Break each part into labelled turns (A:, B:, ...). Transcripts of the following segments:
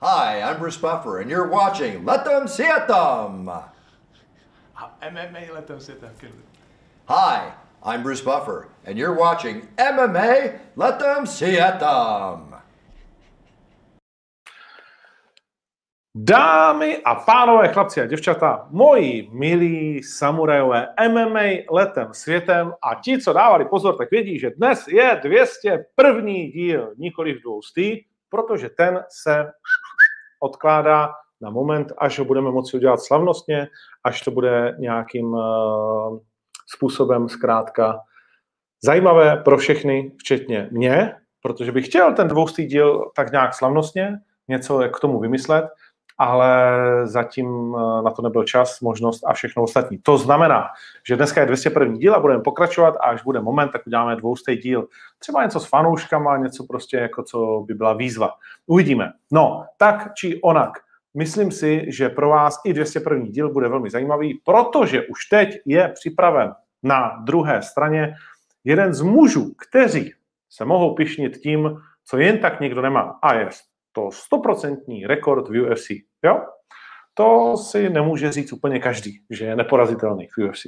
A: Hi, I'm Bruce Buffer, and you're watching Let Them See It Them.
B: MMA letem světem, kyllä.
A: Hi, I'm Bruce Buffer, and you're watching MMA Let Them See It Them.
C: Dámy a pánové, chlapci a děvčata, moji milí samurajové MMA letem světem a ti, co dávali pozor, tak vědí, že dnes je 201. díl, nikoli v dvoustý, protože ten se odkládá na moment, až ho budeme moci udělat slavnostně, až to bude nějakým uh, způsobem zkrátka zajímavé pro všechny, včetně mě, protože bych chtěl ten dvoustý díl tak nějak slavnostně, něco k tomu vymyslet, ale zatím eh, na to nebyl čas, možnost a všechno ostatní. To znamená, že dneska je 201. díl a budeme pokračovat a až bude moment, tak uděláme dvoustý díl. Třeba něco s fanouškama, něco prostě jako co by byla výzva. Uvidíme. No, tak či onak. Myslím si, že pro vás i 201. díl bude velmi zajímavý, protože už teď je připraven na druhé straně jeden z mužů, kteří se mohou pišnit tím, co jen tak někdo nemá. A je to stoprocentní rekord v UFC. Jo? To si nemůže říct úplně každý, že je neporazitelný v UFC.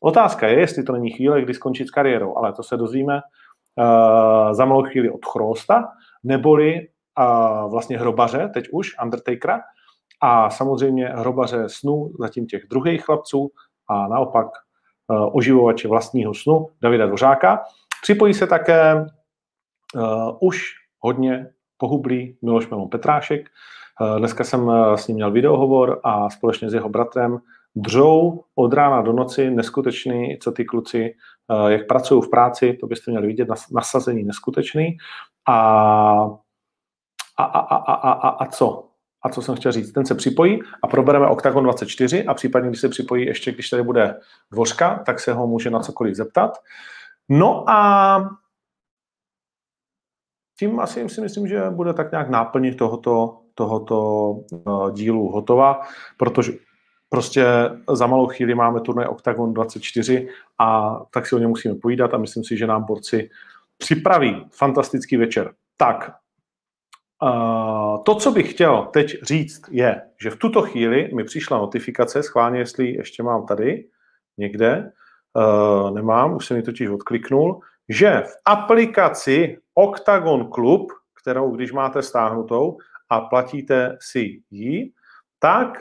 C: Otázka je, jestli to není chvíle, kdy skončit s kariérou, ale to se dozvíme uh, za malou chvíli od Chrosta, neboli uh, vlastně hrobaře, teď už, Undertakera, a samozřejmě hrobaře snů, zatím těch druhých chlapců a naopak uh, oživovače vlastního snu Davida Dvořáka. Připojí se také uh, už hodně pohublý Miloš Melon Petrášek. Eh, dneska jsem eh, s ním měl videohovor a společně s jeho bratrem dřou od rána do noci, neskutečný, co ty kluci, eh, jak pracují v práci, to byste měli vidět, nasazení neskutečný. A, a, a, a, a, a, a co? A co jsem chtěl říct? Ten se připojí a probereme Octagon 24 a případně, když se připojí ještě, když tady bude dvořka, tak se ho může na cokoliv zeptat. No a tím asi si myslím, že bude tak nějak náplně tohoto, tohoto uh, dílu hotová, protože prostě za malou chvíli máme turnaj Octagon 24 a tak si o ně musíme povídat a myslím si, že nám borci připraví fantastický večer. Tak, uh, to, co bych chtěl teď říct, je, že v tuto chvíli mi přišla notifikace, schválně, jestli ještě mám tady někde, uh, nemám, už jsem mi totiž odkliknul, že v aplikaci Octagon Club, kterou když máte stáhnutou a platíte si ji, tak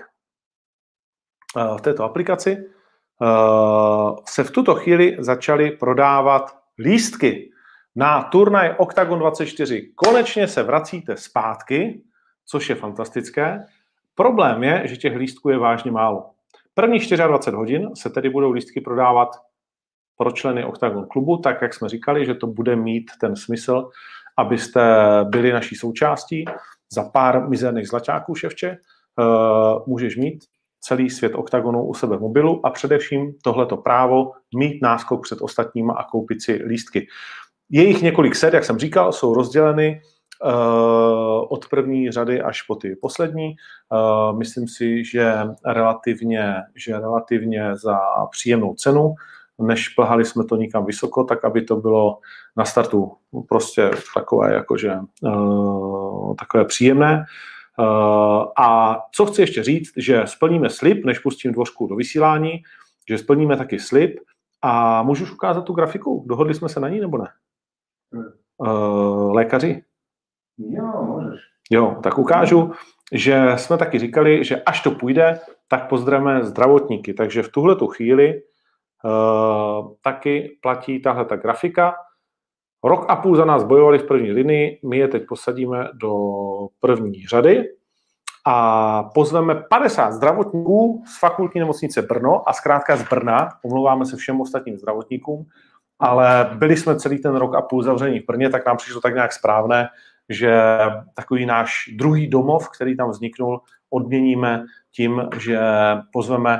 C: eh, v této aplikaci eh, se v tuto chvíli začaly prodávat lístky na turnaj Octagon 24. Konečně se vracíte zpátky, což je fantastické. Problém je, že těch lístků je vážně málo. Prvních 24 hodin se tedy budou lístky prodávat pro členy Octagon klubu, tak jak jsme říkali, že to bude mít ten smysl, abyste byli naší součástí. Za pár mizerných zlačáků, ševče, uh, můžeš mít celý svět OKTAGONu u sebe v mobilu a především tohleto právo mít náskok před ostatníma a koupit si lístky. Jejich několik set, jak jsem říkal, jsou rozděleny uh, od první řady až po ty poslední. Uh, myslím si, že relativně, že relativně za příjemnou cenu než plhali jsme to nikam vysoko, tak aby to bylo na startu prostě takové jakože uh, takové příjemné. Uh, a co chci ještě říct, že splníme slib, než pustím dvořku do vysílání, že splníme taky slib a můžu už ukázat tu grafiku? Dohodli jsme se na ní nebo ne? Uh, lékaři?
D: Jo, můžeš.
C: Jo, tak ukážu, že jsme taky říkali, že až to půjde, tak pozdravíme zdravotníky. Takže v tuhle tu chvíli taky platí tahle ta grafika. Rok a půl za nás bojovali v první linii, my je teď posadíme do první řady a pozveme 50 zdravotníků z fakultní nemocnice Brno a zkrátka z Brna, omlouváme se všem ostatním zdravotníkům, ale byli jsme celý ten rok a půl zavření v Brně, tak nám přišlo tak nějak správné, že takový náš druhý domov, který tam vzniknul, odměníme tím, že pozveme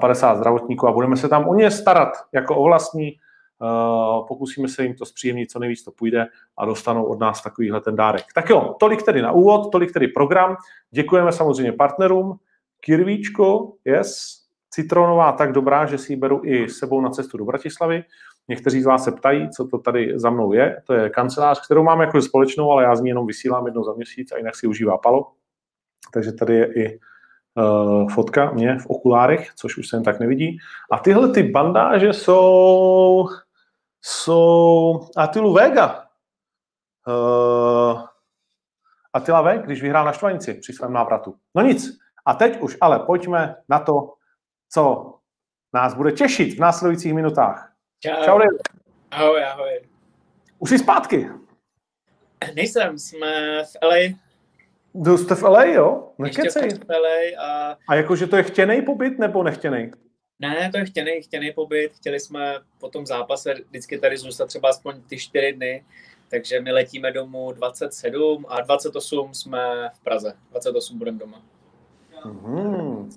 C: 50 zdravotníků a budeme se tam o ně starat jako o vlastní. Pokusíme se jim to zpříjemnit, co nejvíc to půjde a dostanou od nás takovýhle ten dárek. Tak jo, tolik tedy na úvod, tolik tedy program. Děkujeme samozřejmě partnerům. Kirvíčko, yes, citronová tak dobrá, že si ji beru i sebou na cestu do Bratislavy. Někteří z vás se ptají, co to tady za mnou je. To je kancelář, kterou mám jako společnou, ale já z ní jenom vysílám jednou za měsíc a jinak si užívá Palo. Takže tady je i fotka mě v okulárech, což už se jen tak nevidí. A tyhle ty bandáže jsou, jsou Atilu Vega. Uh, Attila Vega, když vyhrál na Štvanici při svém návratu. No nic. A teď už ale pojďme na to, co nás bude těšit v následujících minutách.
E: Čau.
C: Čau, Dave.
E: Ahoj, ahoj.
C: Už jsi zpátky.
E: Nejsem, jsme v LA.
C: Jdu jste v LA, jo?
E: Ještě
C: Nekecej.
E: v LA a
C: A jakože to je chtěný pobyt nebo nechtěný?
E: ne, to je chtěný, chtěný pobyt. Chtěli jsme po tom zápase vždycky tady zůstat třeba aspoň ty čtyři dny, takže my letíme domů 27 a 28 jsme v Praze. 28 budeme doma.
C: Mhm.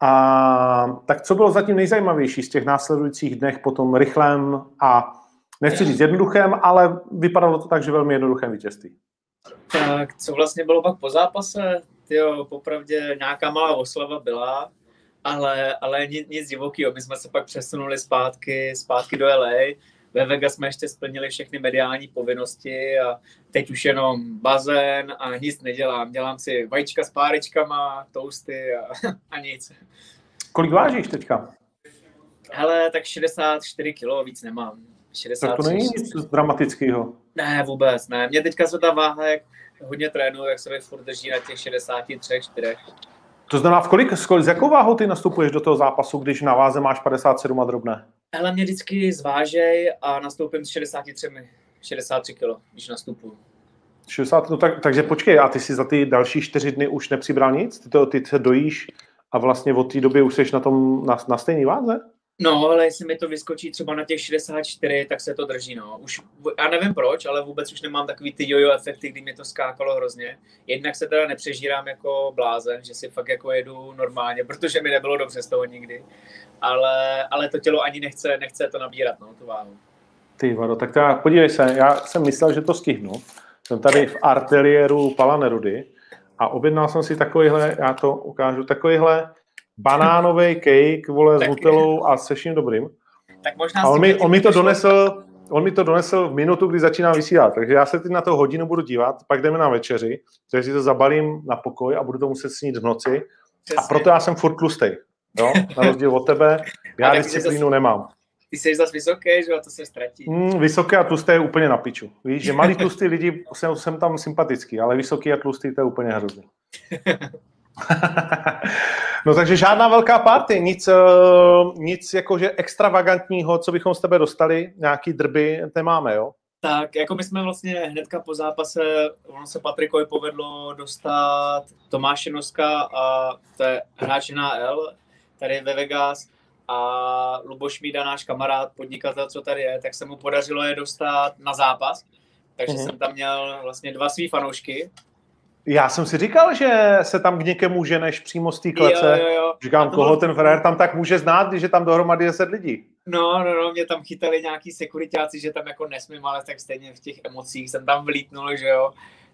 C: A tak co bylo zatím nejzajímavější z těch následujících dnech po tom rychlém a nechci říct jednoduchém, ale vypadalo to tak, že velmi jednoduchém vítězství.
E: Tak co vlastně bylo pak po zápase? Jo, popravdě nějaká malá oslava byla, ale, ale nic, nic divokého. My jsme se pak přesunuli zpátky, zpátky do LA. Ve Vegas jsme ještě splnili všechny mediální povinnosti a teď už jenom bazén a nic nedělám. Dělám si vajíčka s páričkama, toasty a, a nic.
C: Kolik vážíš teďka?
E: Hele, tak 64 kilo, víc nemám. 63.
C: Tak to není nic dramatického.
E: Ne, vůbec ne. Mě teďka se ta váha, jak hodně trénuju, jak se mi furt drží na těch 63, 4.
C: To znamená, v kolik, s, jakou váhou ty nastupuješ do toho zápasu, když na váze máš 57 a drobné?
E: Hele, mě vždycky zvážej a nastoupím s 63, 63 kg, když nastupuju.
C: 60, no tak, takže počkej, a ty si za ty další čtyři dny už nepřibral nic? Ty, to, ty se dojíš a vlastně od té doby už jsi na tom na, na stejné váze?
E: No, ale jestli mi to vyskočí třeba na těch 64, tak se to drží, no. Už, já nevím proč, ale vůbec už nemám takový ty jojo efekty, kdy mě to skákalo hrozně. Jednak se teda nepřežírám jako blázen, že si fakt jako jedu normálně, protože mi nebylo dobře z toho nikdy. Ale, ale to tělo ani nechce, nechce to nabírat, no, tu váhu.
C: Ty vado, tak já, podívej se, já jsem myslel, že to stihnu. Jsem tady v arteriéru Pala Nerudy a objednal jsem si takovýhle, já to ukážu, takovýhle banánový cake, vole, s
E: Tak-
C: nutelou a se vším dobrým.
E: Tak možná
C: A on
E: s
C: mi, on mi to donesl, on mi to donesl v minutu, kdy začínám vysílat, takže já se teď na to hodinu budu dívat, pak jdeme na večeři, takže si to zabalím na pokoj a budu to muset snít v noci. A
E: Přesně.
C: proto já jsem furt tlustej, jo? na rozdíl od tebe, já
E: A
C: disciplínu
E: zase-
C: nemám.
E: Ty jsi zase vysoký, že jo, to se ztratí.
C: Mm, vysoké a tlusté je úplně na piču. Víš, že malý tlustý lidi jsem, jsem tam sympatický, ale vysoký a tlustý to je úplně hrozný. no takže žádná velká party, nic, eh, nic jakože extravagantního, co bychom z tebe dostali, nějaký drby, nemáme, jo?
E: Tak, jako my jsme vlastně hnedka po zápase, ono se Patrikovi povedlo dostat Tomáše Noska a to je hráč NHL, tady ve Vegas a Luboš Mída, náš kamarád, podnikatel, co tady je, tak se mu podařilo je dostat na zápas. Takže
C: Mhm.
E: jsem tam měl vlastně dva svý fanoušky.
C: Já jsem si říkal, že se tam k někému ženeš přímo z té klece.
E: Jo, jo, jo.
C: Říkám, koho
E: bylo-
C: ten frér tam tak může znát, když je tam dohromady 10 lidí.
E: No, no, no, mě tam chytali nějaký sekuritáci, že tam jako nesmím, ale tak stejně v těch emocích jsem tam vlítnul, že jo.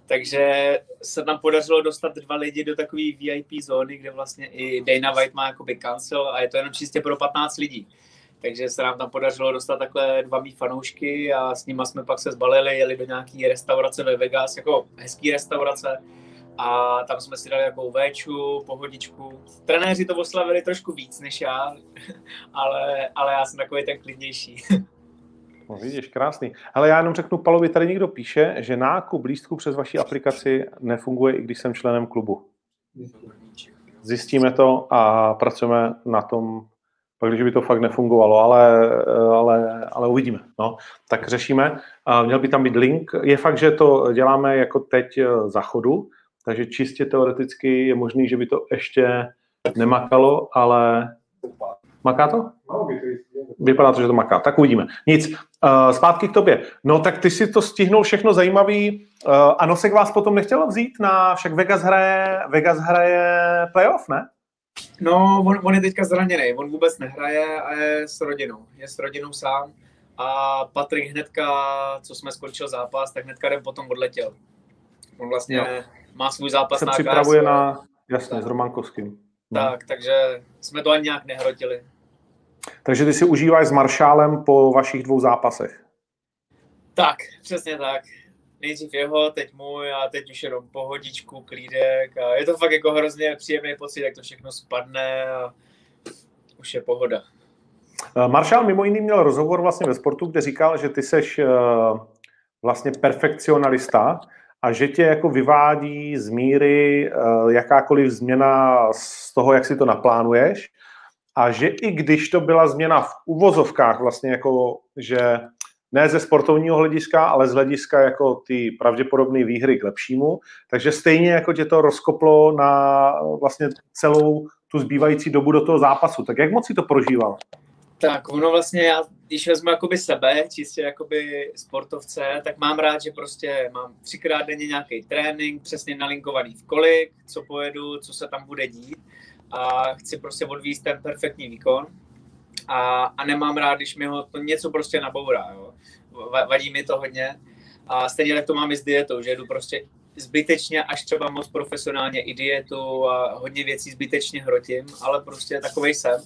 E: Takže se nám podařilo dostat dva lidi do takové VIP zóny, kde vlastně i Dana White má jakoby cancel a je to jenom čistě pro 15 lidí. Takže se nám tam podařilo dostat takhle dva mý fanoušky a s nima jsme pak se zbalili, jeli do nějaký restaurace ve Vegas, jako hezký restaurace a tam jsme si dali jako véču, pohodičku. Trenéři to oslavili trošku víc než já, ale, ale já jsem takový ten klidnější.
C: No vidíš, krásný. Ale já jenom řeknu Palovi, tady někdo píše, že nákup lístků přes vaši aplikaci nefunguje, i když jsem členem klubu. Zjistíme to a pracujeme na tom, pak když by to fakt nefungovalo, ale, ale, ale uvidíme. No. Tak řešíme. Měl by tam být link. Je fakt, že to děláme jako teď eh, za chodu, takže čistě teoreticky je možný, že by to ještě nemakalo, ale maká to? Vypadá to, že to maká. Tak uvidíme. Nic. Uh, zpátky k tobě. No tak ty si to stihnul všechno zajímavý. Uh, a Nosek vás potom nechtěl vzít na, však Vegas hraje, Vegas hraje playoff, ne?
E: No, on, on je teďka zraněný, on vůbec nehraje a je s rodinou. Je s rodinou sám. A Patrik hnedka, co jsme skončil zápas, tak hnedka den potom odletěl. On vlastně
C: Jo.
E: má svůj zápas
C: Se
E: na
C: připravuje na, jasně, s Romankovským. No.
E: Tak, takže jsme to ani nějak nehrotili.
C: Takže ty si užíváš s Maršálem po vašich dvou zápasech.
E: Tak, přesně tak. Nejdřív jeho, teď můj a teď už jenom pohodičku, klídek a je to fakt jako hrozně příjemný pocit, jak to všechno spadne a už je pohoda.
C: Eh, Maršál mimo jiný měl rozhovor vlastně ve sportu, kde říkal, že ty seš eh, vlastně perfekcionalista a že tě jako vyvádí z míry eh, jakákoliv změna z toho, jak si to naplánuješ a že i když to byla změna v uvozovkách vlastně jako, že ne ze sportovního hlediska, ale z hlediska jako ty pravděpodobné výhry k lepšímu, takže stejně jako tě to rozkoplo na vlastně celou tu zbývající dobu do toho zápasu. Tak jak moc si to prožíval?
E: Tak ono vlastně, já, když vezmu jakoby sebe, čistě jakoby sportovce, tak mám rád, že prostě mám třikrát denně nějaký trénink, přesně nalinkovaný v kolik, co pojedu, co se tam bude dít a chci prostě odvíst ten perfektní výkon a, a nemám rád, když mi ho to něco prostě nabourá, jo. Vadí mi to hodně a stejně tak to mám i s dietou, že jdu prostě zbytečně, až třeba moc profesionálně i dietu a hodně věcí zbytečně hrotím, ale prostě takovej jsem.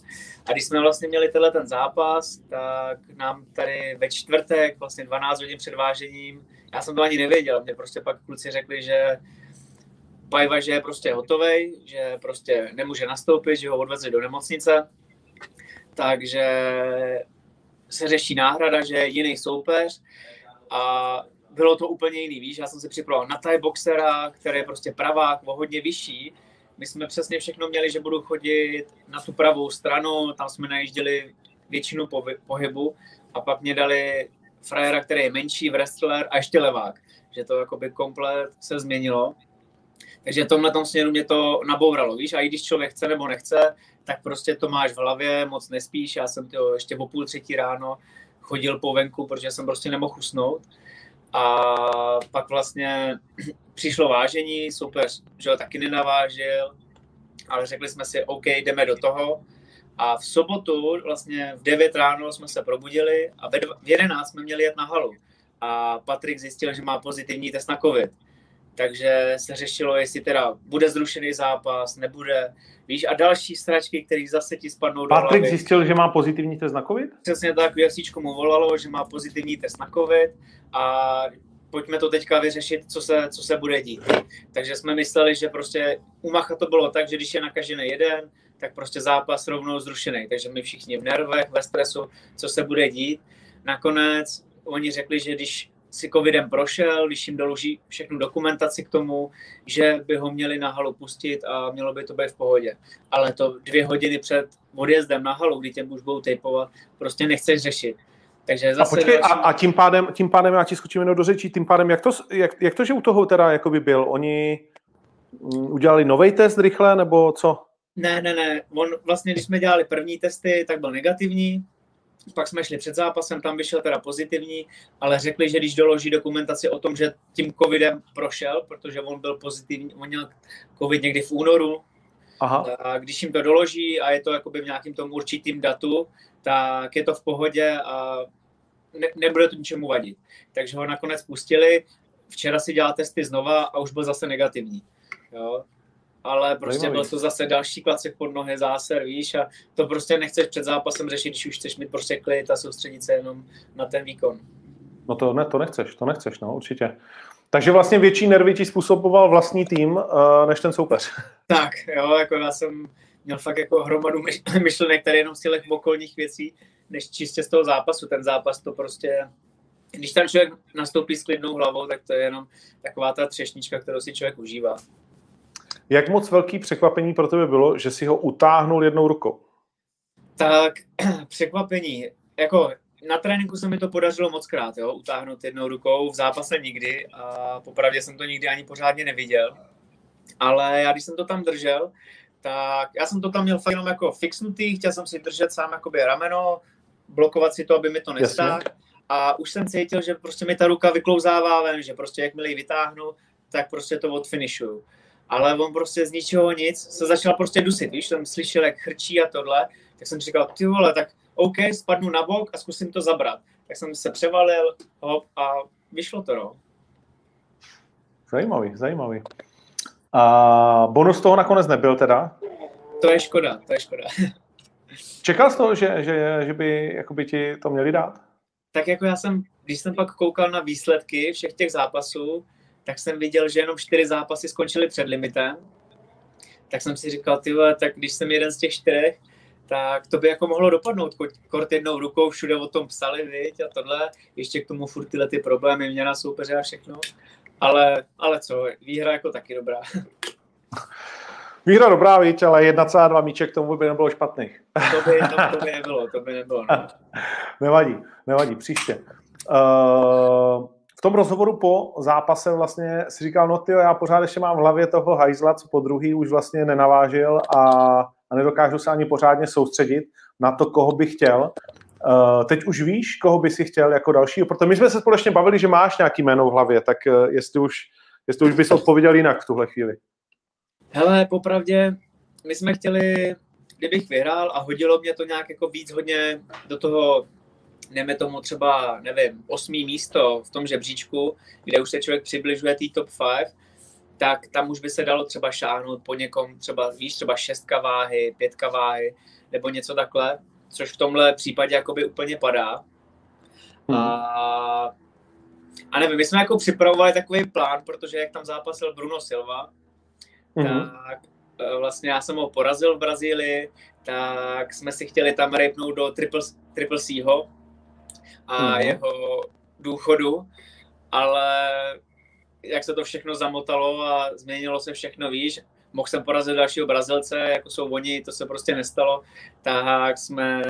E: A když jsme vlastně měli tenhle ten zápas, tak nám tady ve čtvrtek, vlastně 12 hodin před vážením, já jsem to ani nevěděl, mě prostě pak kluci řekli, že Pajva, že je prostě hotovej, že prostě nemůže nastoupit, že ho odvezli do nemocnice, takže se řeší náhrada, že je jiný soupeř a bylo to úplně jiný, víš, já jsem se připravoval na Thai boxera, který je prostě pravák, o hodně vyšší. My jsme přesně všechno měli, že budu chodit na tu pravou stranu, tam jsme najížděli většinu pohybu a pak mě dali frajera, který je menší, wrestler a ještě levák. Že to jakoby komplet se změnilo. Takže v tomhle tom směru mě to nabouralo, víš, a i když člověk chce nebo nechce, tak prostě to máš v hlavě, moc nespíš, já jsem to ještě o půl třetí ráno chodil po venku, protože jsem prostě nemohl usnout. A pak vlastně přišlo vážení, super, že ho taky nenavážil, ale řekli jsme si, OK, jdeme do toho. A v sobotu, vlastně v 9 ráno jsme se probudili a v 11 jsme měli jet na halu. A Patrik zjistil, že má pozitivní test na COVID takže se řešilo, jestli teda bude zrušený zápas, nebude, víš, a další stračky, které zase ti spadnou
C: do Patrik hlavy. zjistil, že má pozitivní test na COVID?
E: Přesně tak, UFC mu volalo, že má pozitivní test na COVID a pojďme to teďka vyřešit, co se, co se bude dít. Takže jsme mysleli, že prostě u Macha to bylo tak, že když je nakažený jeden, tak prostě zápas rovnou zrušený. Takže my všichni v nervech, ve stresu, co se bude dít. Nakonec oni řekli, že když si covidem prošel, když jim doloží všechnu dokumentaci k tomu, že by ho měli na halu pustit a mělo by to být v pohodě. Ale to dvě hodiny před odjezdem na halu, kdy tě už budou tejpovat, prostě nechceš řešit. Takže zase
C: a, počkej, další... a, a tím, pádem, tím pádem, já ti skočím jenom do řečí, tím pádem, jak to, jak, jak to že u toho teda jakoby byl? Oni mm, udělali nový test rychle, nebo co?
E: Ne, ne, ne. On vlastně, když jsme dělali první testy, tak byl negativní, pak jsme šli před zápasem, tam vyšel teda pozitivní, ale řekli, že když doloží dokumentaci o tom, že tím covidem prošel, protože on byl pozitivní, on měl covid někdy v únoru, Aha. a když jim to doloží a je to jakoby v nějakým tom určitým datu, tak je to v pohodě a ne, nebude to ničemu vadit. Takže ho nakonec pustili, včera si dělal testy znova a už byl zase negativní. Jo? Ale prostě Zajímavý. byl to zase další klacek pod nohy, záser, víš, a to prostě nechceš před zápasem řešit, když už chceš mít prostě klid a soustředit se jenom na ten výkon.
C: No to, ne, to nechceš, to nechceš, no určitě. Takže vlastně větší nervy ti způsoboval vlastní tým, uh, než ten soupeř.
E: Tak, jo, jako já jsem měl fakt jako hromadu myšlenek tady jenom z těch okolních věcí, než čistě z toho zápasu. Ten zápas to prostě, když ten člověk nastoupí s klidnou hlavou, tak to je jenom taková ta třešnička, kterou si člověk užívá.
C: Jak moc velký překvapení pro tebe bylo, že si ho utáhnul jednou rukou?
E: Tak překvapení, jako na tréninku se mi to podařilo moc krát, jo, utáhnout jednou rukou, v zápase nikdy a popravdě jsem to nikdy ani pořádně neviděl. Ale já když jsem to tam držel, tak já jsem to tam měl fakt jenom jako fixnutý, chtěl jsem si držet sám jakoby rameno, blokovat si to, aby mi to nestáhl. A už jsem cítil, že prostě mi ta ruka vyklouzává ven, že prostě jakmile ji vytáhnu, tak prostě to odfinišuju ale on prostě z ničeho nic se začal prostě dusit, víš, jsem slyšel, jak chrčí a tohle, tak jsem říkal, ty vole, tak OK, spadnu na bok a zkusím to zabrat. Tak jsem se převalil, hop, a vyšlo to, no.
C: Zajímavý, zajímavý. A bonus toho nakonec nebyl teda?
E: To je škoda, to je škoda.
C: Čekal jsi to, že, že, že by jakoby ti to měli dát?
E: tak jako já jsem, když jsem pak koukal na výsledky všech těch zápasů, tak jsem viděl, že jenom čtyři zápasy skončily před limitem. Tak jsem si říkal, ty vole, tak když jsem jeden z těch čtyřech, tak to by jako mohlo dopadnout. Kort jednou rukou všude o tom psali, viď, a tohle. Ještě k tomu furt tyhle ty problémy, měna soupeře a všechno. Ale, ale co, výhra jako taky dobrá.
C: Výhra dobrá, víc, ale 1,2 míček tomu by nebylo špatných.
E: To by, no, to by nebylo, to by nebylo. No.
C: nevadí, nevadí, příště. Uh, v tom rozhovoru po zápase vlastně si říkal, no ty, já pořád ještě mám v hlavě toho hajzla, co po druhý už vlastně nenavážil a, a nedokážu se ani pořádně soustředit na to, koho bych chtěl. Uh, teď už víš, koho by si chtěl jako dalšího, protože my jsme se společně bavili, že máš nějaký jméno v hlavě, tak uh, jestli už, jestli už bys odpověděl jinak v tuhle chvíli.
E: Hele, popravdě, my jsme chtěli, kdybych vyhrál a hodilo mě to nějak jako víc hodně do toho, jdeme tomu třeba, nevím, osmý místo v tom žebříčku, kde už se člověk přibližuje té top 5, tak tam už by se dalo třeba šáhnout po někom, třeba víš, třeba šestka váhy, pětka váhy, nebo něco takhle, což v tomhle případě jakoby úplně padá. Hmm. A, a nevím, my jsme jako připravovali takový plán, protože jak tam zápasil Bruno Silva, mm-hmm. tak e, vlastně já jsem ho porazil v Brazílii, tak jsme si chtěli tam rejpnout do Triple, triple C ho a mm-hmm. jeho důchodu, ale jak se to všechno zamotalo a změnilo se všechno, víš, mohl jsem porazit dalšího Brazilce, jako jsou oni, to se prostě nestalo, tak jsme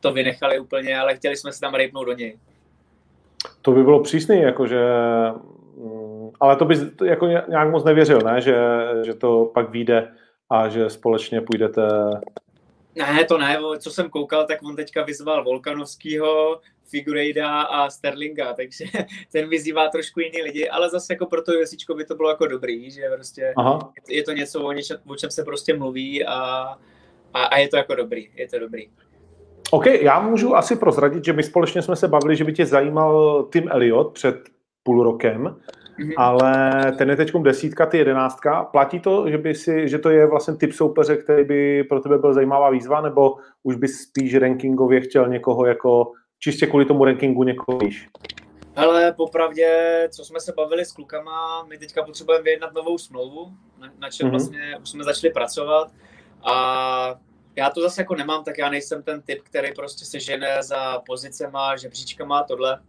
E: to vynechali úplně, ale chtěli jsme se tam rejpnout do něj.
C: To by bylo přísný, jakože Mm, ale to bys jako nějak moc nevěřil, ne? Že, že to pak vyjde a že společně půjdete...
E: Ne, to ne, co jsem koukal, tak on teďka vyzval Volkanovského, Figurejda a Sterlinga, takže ten vyzývá trošku jiný lidi, ale zase jako pro to Josičko by to bylo jako dobrý, že prostě Aha. je to něco, o, něčem, o čem se prostě mluví a, a, a je to jako dobrý, je to dobrý.
C: OK, já můžu asi prozradit, že my společně jsme se bavili, že by tě zajímal Tim Elliot před půl rokem, mm-hmm. ale ten je teď desítka, ty jedenáctka. Platí to, že, by si, že to je vlastně typ soupeře, který by pro tebe byl zajímavá výzva, nebo už bys spíš rankingově chtěl někoho jako čistě kvůli tomu rankingu někoho víš?
E: Ale popravdě, co jsme se bavili s klukama, my teďka potřebujeme vyjednat novou smlouvu, na, na čem mm-hmm. vlastně už jsme začali pracovat a já to zase jako nemám, tak já nejsem ten typ, který prostě se žene za pozicema, žebříčkama a tohle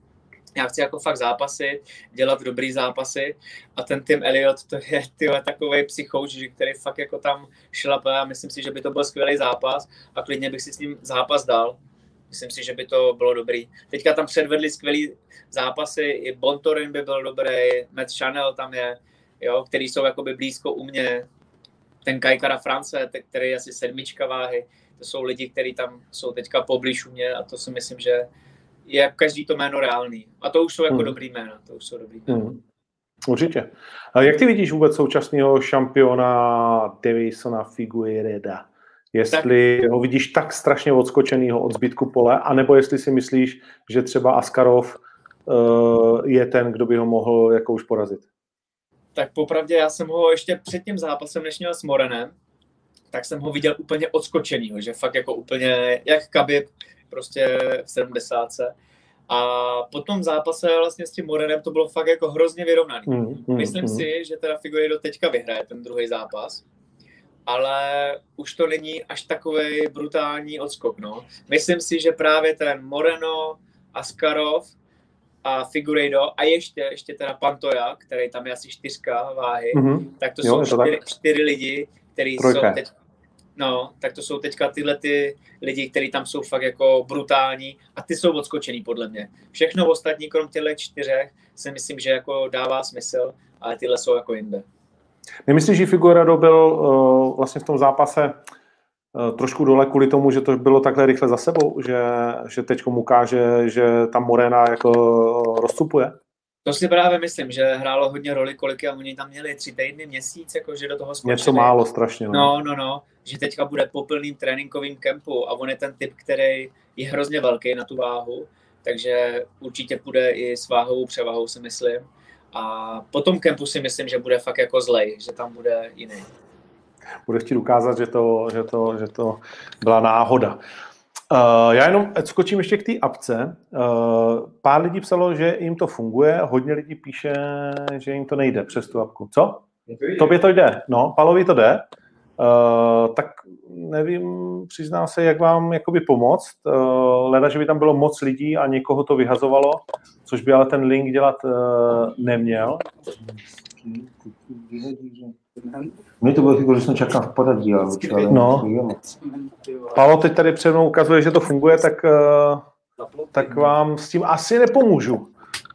E: já chci jako fakt zápasy, dělat dobrý zápasy a ten Tim Elliot to je tyhle, takový psychouč, který fakt jako tam šlape a myslím si, že by to byl skvělý zápas a klidně bych si s ním zápas dal. Myslím si, že by to bylo dobrý. Teďka tam předvedli skvělý zápasy, i Bontorin by byl dobrý, Matt Chanel tam je, jo, který jsou jakoby blízko u mě. Ten Kajkara France, který je asi sedmička váhy, to jsou lidi, kteří tam jsou teďka poblíž u mě a to si myslím, že je každý to jméno reálný. A to už jsou jako hmm. dobrý jména. To už jsou dobrý jména. Hmm.
C: Určitě. A jak ty vidíš vůbec současného šampiona Davisona Figueireda? Jestli tak. ho vidíš tak strašně odskočenýho od zbytku pole, anebo jestli si myslíš, že třeba Askarov uh, je ten, kdo by ho mohl jako už porazit?
E: Tak popravdě já jsem ho ještě před tím zápasem, než měl s Morenem, tak jsem ho viděl úplně odskočenýho, že fakt jako úplně, jak Kabib, prostě v 70. A po tom zápase vlastně s tím Morenem to bylo fakt jako hrozně vyrovnaný. Mm, mm, Myslím mm. si, že teda do teďka vyhraje ten druhý zápas, ale už to není až takový brutální odskok. No. Myslím si, že právě ten Moreno, Askarov a Figueiredo a ještě, ještě teda Pantoja, který tam je asi čtyřka váhy, mm-hmm. tak to jo, jsou čtyři, tak. čtyři lidi, kteří jsou teď No, tak to jsou teďka tyhle ty lidi, kteří tam jsou fakt jako brutální a ty jsou odskočený podle mě. Všechno ostatní, krom těchto čtyřech, si myslím, že jako dává smysl, ale tyhle jsou jako jinde.
C: Nemyslíš, že Figueredo byl uh, vlastně v tom zápase uh, trošku dole kvůli tomu, že to bylo takhle rychle za sebou, že, že teď ukáže, že tam Morena jako rozstupuje?
E: To si právě myslím, že hrálo hodně roli, kolik a oni tam měli tři týdny, měsíc, jako že do toho skočili.
C: Něco málo strašně.
E: No. no, no, no, že teďka bude po plným tréninkovým kempu a on je ten typ, který je hrozně velký na tu váhu, takže určitě půjde i s váhovou převahou, si myslím. A po tom kempu si myslím, že bude fakt jako zlej, že tam bude jiný.
C: Bude chtít ukázat, že to, že to, že to byla náhoda. Uh, já jenom skočím ještě k té apce. Uh, pár lidí psalo, že jim to funguje, hodně lidí píše, že jim to nejde přes tu apku. Co? Tobě to jde, no, Palovi to jde. Uh, tak nevím, přiznám se, jak vám jakoby pomoct. Uh, leda, že by tam bylo moc lidí a někoho to vyhazovalo, což by ale ten link dělat uh, neměl.
D: Mně to bylo jako, že jsem čekal v poradí, ale
C: No. Pavel teď tady před mnou ukazuje, že to funguje, tak, uh, tak vám s tím asi nepomůžu,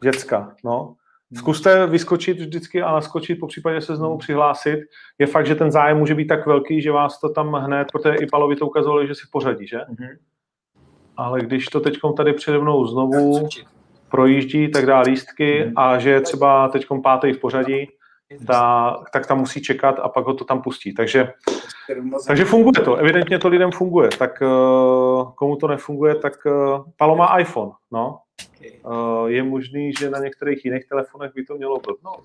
C: děcka. No. Zkuste vyskočit vždycky a naskočit, po případě se znovu přihlásit. Je fakt, že ten zájem může být tak velký, že vás to tam hned, protože i Palovi to ukazovalo, že si v pořadí, že? Ale když to teď tady přede mnou znovu projíždí, tak dá lístky a že je třeba teď pátý v pořadí, ta, tak tam musí čekat a pak ho to tam pustí. Takže, takže funguje to, evidentně to lidem funguje. Tak uh, komu to nefunguje, tak uh, Palo má iPhone, no. Uh, je možný, že na některých jiných telefonech by to mělo blbnout.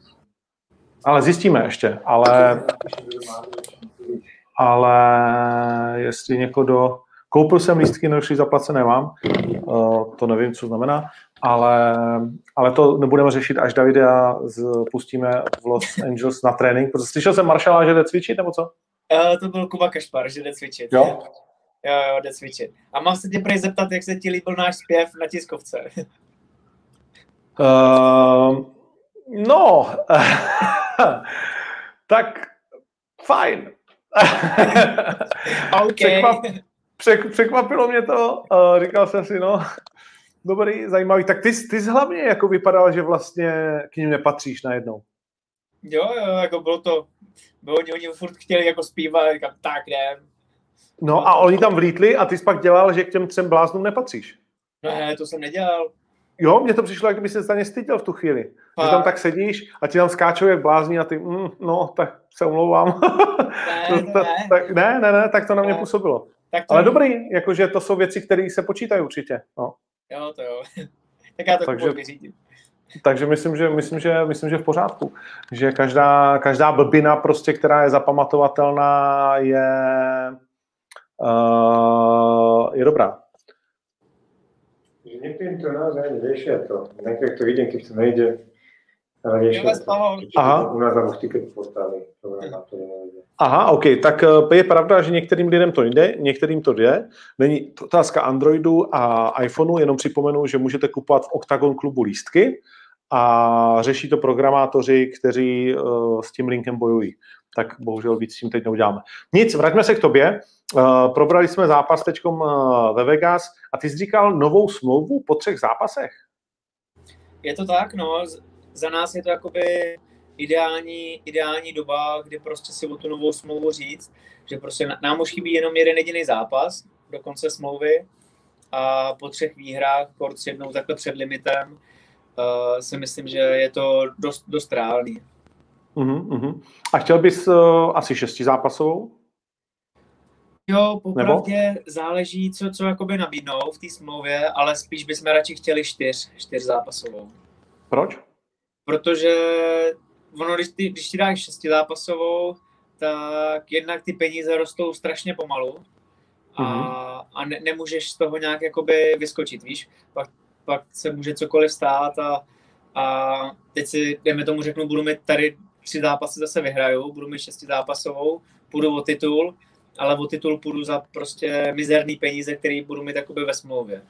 C: Ale zjistíme ještě, ale, ale jestli někoho do... Koupil jsem lístky, no zaplacené mám, to nevím, co znamená, ale, ale to nebudeme řešit, až Davida z, pustíme v Los Angeles na trénink, protože slyšel jsem Maršala, že jde cvičit, nebo co?
E: Uh, to byl Kuba Kašpar, že jde cvičit.
C: Jo?
E: Jo, jo, jde cvičit. A mám se tě prej zeptat, jak se ti líbil náš zpěv na tiskovce.
C: Uh, no, tak fajn.
E: OK.
C: Překvap, přek, překvapilo mě to, uh, říkal jsem si, no, dobrý, zajímavý. Tak ty, ty jsi hlavně jako vypadal, že vlastně k ním nepatříš najednou.
E: Jo, jo, jako bylo to, bylo, oni, oni furt chtěli jako zpívat, říkám, tak jdem.
C: No a oni tam vlítli a ty jsi pak dělal, že k těm třem bláznům nepatříš.
E: No ne, to jsem nedělal.
C: Jo, mně to přišlo, jak kdyby se za ně styděl v tu chvíli. Že
E: Fakt?
C: tam tak sedíš a ti tam skáčou jak blázni a ty, mm, no, tak se omlouvám.
E: Ne, ne.
C: tak, ne, ne, ne, tak to na mě
E: Ne.
C: působilo.
E: Tak to,
C: Ale dobrý, jakože to jsou věci, které se počítají určitě. No.
E: Jo, to jo. tak já to
C: Takže-
E: Takže... vyřídím.
C: Takže myslím, že, myslím, že, myslím, že v pořádku. Že každá, každá blbina, prostě, která je zapamatovatelná, je, uh, je dobrá.
D: Že niektorým to naozaj riešia to. Niektorých to ide, keď to nejde,
C: Aha. Aha, OK, tak eh, je pravda, že některým lidem to jde, některým to jde. Není to otázka Androidu a iPhoneu, jenom připomenu, že můžete kupovat v Octagon klubu lístky a řeší to programátoři, kteří uh, s tím linkem bojují. Tak bohužel víc s tím teď neuděláme. Nic, vraťme se k tobě. Uh, probrali jsme zápas teď uh, ve Vegas a ty jsi říkal novou smlouvu po třech zápasech.
E: Je to tak, no. Za nás je to jakoby ideální, ideální doba, kdy prostě si o tu novou smlouvu říct, že prostě nám už chybí jenom jeden jediný zápas do konce smlouvy a po třech výhrách, kort s jednou takhle před limitem, uh, si myslím, že je to dost, dost reálný.
C: Uh-huh. A chtěl bys uh, asi šestizápasovou?
E: Jo, popravdě záleží, co, co jakoby nabídnou v té smlouvě, ale spíš bychom radši chtěli čtyř, čtyř zápasovou.
C: Proč?
E: Protože ono, když, ty, když ti dáš šestizápasovou, tak jednak ty peníze rostou strašně pomalu a,
C: Mhm.
E: a ne, nemůžeš z toho nějak jakoby vyskočit, víš? Pak, pak se může cokoliv stát a, a teď si, dejme tomu, řeknu, budu mít tady tři zápasy zase vyhraju, budu mít šestizápasovou, půjdu o titul, ale o titul půjdu za prostě mizerný peníze, který budu mít jakoby ve smlouvě.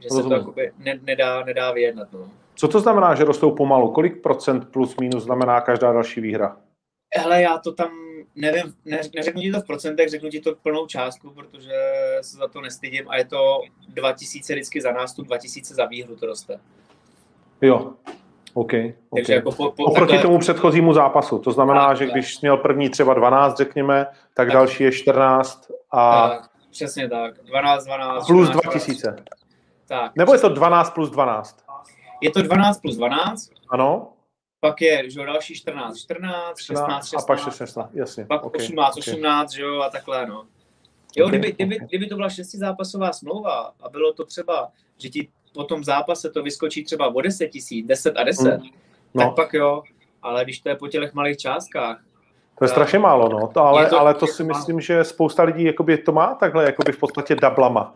E: Že se to
C: Rozumím.
E: jakoby ne, nedá, nedá vyjednat. No.
C: Co to znamená, že rostou pomalu? Kolik procent plus minus znamená každá další výhra?
E: Hele, já to tam nevím, ne, neřeknu ti to v procentech, řeknu ti to plnou částku, protože se za to nestydím a je to 2000 vždycky za nástup, 2000 za výhru to roste.
C: Jo, OK.
E: Takže
C: okay.
E: jako po, po,
C: Oproti
E: takhle-
C: tomu předchozímu zápasu. To znamená,
E: Tak,
C: že když jsi měl první třeba 12, řekněme, tak
E: Tak.
C: další je 14 a
E: tak, přesně tak, 12, 12.
C: plus
E: 14,
C: 2000.
E: Tak,
C: Nebo je to 12 plus 12?
E: je to 12 plus 12,
C: Ano?
E: pak je že jo, další 14, 14, 16, 16,
C: a pak 16, jasně.
E: pak
C: okay,
E: 18,
C: okay.
E: 18, že jo, a takhle, no. Jo,
C: Ok,
E: kdyby, kdyby,
C: ok.
E: kdyby to byla šestizápasová smlouva a bylo to třeba, že ti po tom zápase to vyskočí třeba o 10 tisíc, 10 a 10,
C: Mm.
E: tak
C: No,
E: pak jo, ale když to je po těch malých částkách,
C: to je strašně málo, no. To, ale,
E: Je to-
C: ale to si myslím, že spousta lidí jakoby to má takhle, jakoby v podstatě dablama.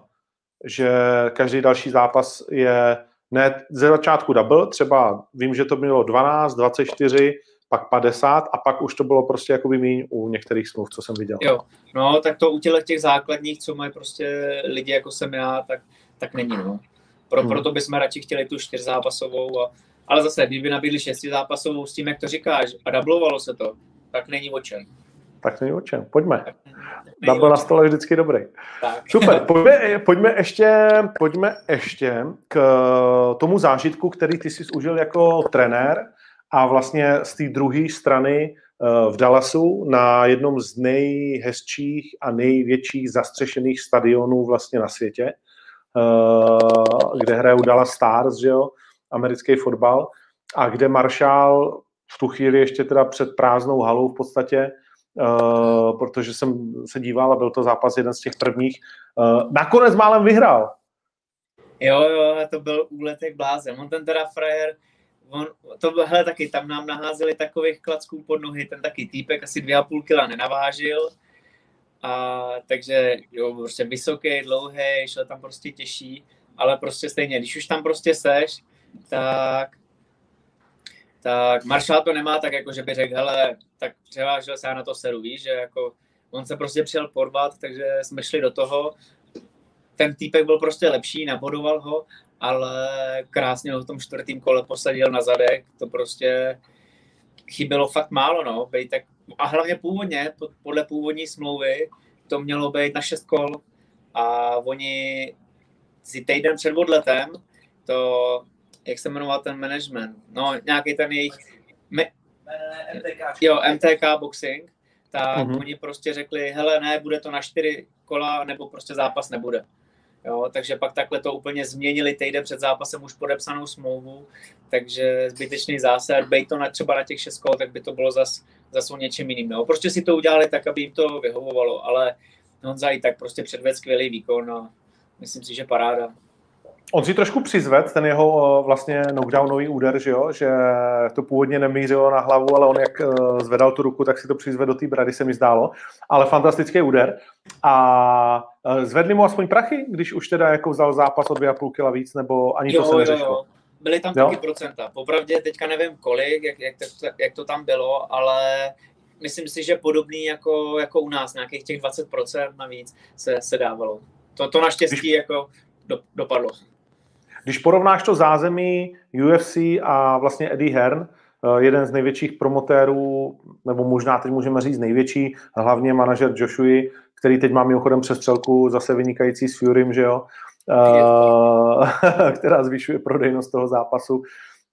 C: Že každý další zápas je ne ze začátku double, třeba vím, že to bylo 12, 24, pak 50 a pak už to bylo prostě jako míň u některých smluv, co jsem viděl.
E: Jo, no tak to u těch, těch základních, co mají prostě lidi jako jsem já, tak, tak není, no. Pro, hmm. Proto bychom radši chtěli tu čtyřzápasovou, a, ale zase, kdyby nabídli šestizápasovou s tím, jak to říkáš, a dublovalo se to, tak není o čem.
C: Tak není o čem, pojďme. Double na stole vždycky dobrý. Tak. Super, pojďme, pojďme, ještě, pojďme ještě k tomu zážitku, který ty jsi užil jako trenér a vlastně z té druhé strany eh, v Dallasu na jednom z nejhezčích a největších zastřešených stadionů vlastně na světě, eh, kde hrajou Dallas Stars, že jo, americký fotbal, a kde Marshall v tu chvíli ještě teda před prázdnou halou v podstatě, uh, protože jsem se díval a byl to zápas jeden z těch prvních, uh, nakonec málem vyhrál.
E: Jo, jo, to byl úlet jak blázen. On ten teda frajer, on, to hele, taky tam nám naházeli takových klacků pod nohy, ten taky týpek asi dvě a půl kila nenavážil, a takže jo, prostě vysoký, dlouhý, šel tam prostě těžší, ale prostě stejně, když už tam prostě seš, tak tak Marshall to nemá tak, jako že by řekl, hele, tak převážel se já na to seru, víš, že jako on se prostě přijel porvat, takže jsme šli do toho. Ten týpek byl prostě lepší, nabodoval ho, ale krásně ho v tom čtvrtém kole posadil na zadek, to prostě chybělo fakt málo, no, bej tak, a hlavně původně, podle původní smlouvy, to mělo být na šest kol. A oni si týden před odletem to jak se jmenoval ten management, no nějaký ten jejich, me, MTK. jo, MTK Boxing, tak uh-huh. oni prostě řekli, hele ne, bude to na čtyři kola, nebo prostě zápas nebude. Jo, takže pak takhle to úplně změnili týden před zápasem už podepsanou smlouvu, takže zbytečný zásad, bej to na, třeba na těch šest kol, tak by to bylo zas, zas o něčem jiným. Jo. Prostě si to udělali tak, aby jim to vyhovovalo, ale Honza i tak prostě předved skvělý výkon a myslím si, že paráda.
C: On si trošku přizved ten jeho vlastně knockdownový úder, že jo? že to původně nemířilo na hlavu, ale on jak eh, zvedal tu ruku, tak si to přizved do té brady, se mi zdálo. Ale fantastický úder. A eh, zvedli mu aspoň prachy, když už teda jako vzal zápas o 2,5 kg víc, nebo ani jo, to se neřešilo? Jo, jo.
E: Byly tam jo? taky procenta. Popravdě teďka nevím kolik, jak, jak, to, jak to tam bylo, ale myslím si, že podobný jako, jako u nás, nějakých těch 20% navíc se, se dávalo. To, to naštěstí když... jako do, dopadlo.
C: Když porovnáš to zázemí UFC a vlastně Eddie Hearn, eh, jeden z největších promotérů, nebo možná teď můžeme říct největší, hlavně manažer Joshua, který teď má mimochodem přestřelku zase vynikající s Furym, že jo, eh, která zvyšuje prodejnost toho zápasu.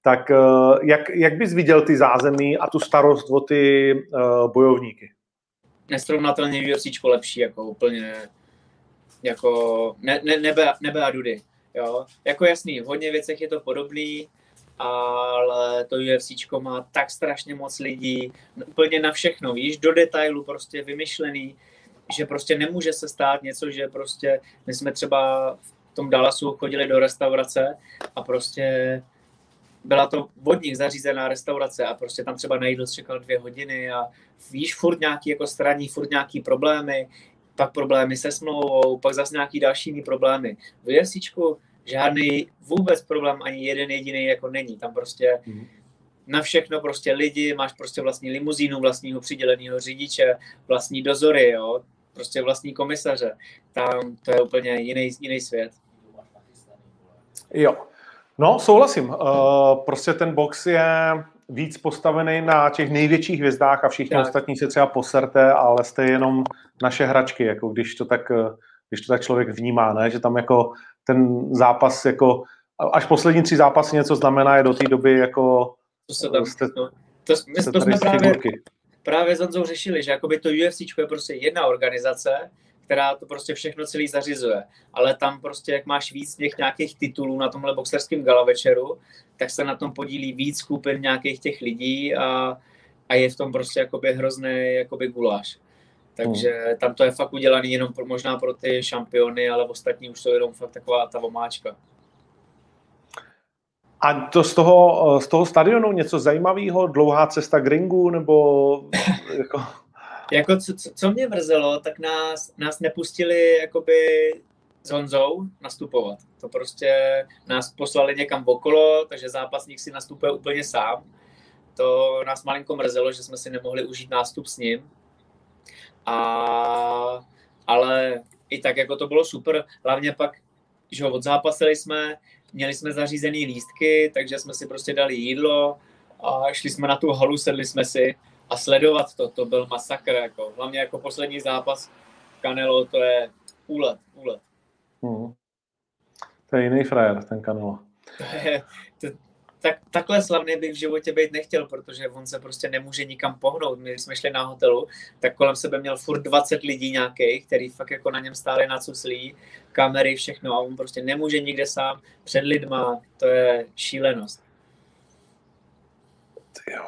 C: Tak eh, jak, jak bys viděl ty zázemí a tu starost o ty bojovníky?
E: Nesrovnatelně UFC lepší, jako úplně jako ne, ne, nebe, nebe a dudy. Jo? Jako jasný, v hodně věcech je to podobný, ale to UFC má tak strašně moc lidí, úplně na všechno, víš, do detailu prostě vymyšlený, že prostě nemůže se stát něco, že prostě my jsme třeba v tom Dallasu chodili do restaurace a prostě byla to vodních zařízená restaurace a prostě tam třeba na jídlo čekal dvě hodiny a víš, furt nějaký jako straní, furt nějaký problémy, pak problémy se smlouvou, pak zase nějaký další problémy. V UFCčku žádný vůbec problém ani jeden jediný jako není. Tam prostě mm. na všechno prostě lidi, máš prostě vlastní limuzínu, vlastního přiděleného řidiče, vlastní dozory, jo, prostě vlastní komisaře. Tam to je úplně jiný, jiný svět.
C: Jo, no souhlasím. Uh, prostě ten box je víc postavený na těch největších hvězdách a všichni tak. ostatní se třeba poserte, ale jste jenom naše hračky, jako když to tak, eh, když to tak člověk vnímá, ne? že tam jako ten zápas jako, až poslední tři zápasy něco znamená, je do té doby jako...
E: To se tam, jste, no, to, my, to jsme právě, právě s Honzou řešili, že jakoby to UFC je prostě jedna organizace, která to prostě všechno celý zařizuje. Ale tam prostě, jak máš víc těch nějakých titulů na tomhle boxerském gala večeru, tak se na tom podílí víc skupin nějakých těch lidí a, a je v tom prostě jakoby hrozný jakoby guláš. Takže hmm. tam to je fakt udělané jenom pro, možná pro ty šampiony, ale ostatní už jsou jenom fakt taková ta vomáčka.
C: A to z toho, z toho stadionu něco zajímavého, dlouhá cesta k ringu, nebo
E: jako... jako co, co, co mě mrzelo, tak nás, nás nepustili jakoby s Honzou nastupovat. To prostě nás poslali někam okolo, takže zápasník si nastupuje úplně sám. To nás malinko mrzelo, že jsme si nemohli užít nástup s ním. A, ale i tak jako to bylo super. Hlavně pak, že odzápasili jsme, měli jsme zařízený lístky, takže jsme si prostě dali jídlo a šli jsme na tu halu, sedli jsme si a sledovat to, to byl masakr. Jako. Hlavně jako poslední zápas Canelo, to je úlet, úlet.
C: Hmm. To je jiný frajer, ten Canelo.
E: To je, tak, takhle slavný bych v životě být nechtěl, protože on se prostě nemůže nikam pohnout. My jsme šli na hotelu, tak kolem sebe měl furt 20 lidí nějakých, který fakt jako na něm stáli na cuslí, kamery, všechno a on prostě nemůže nikde sám před lidma. To je šílenost.
C: Jo.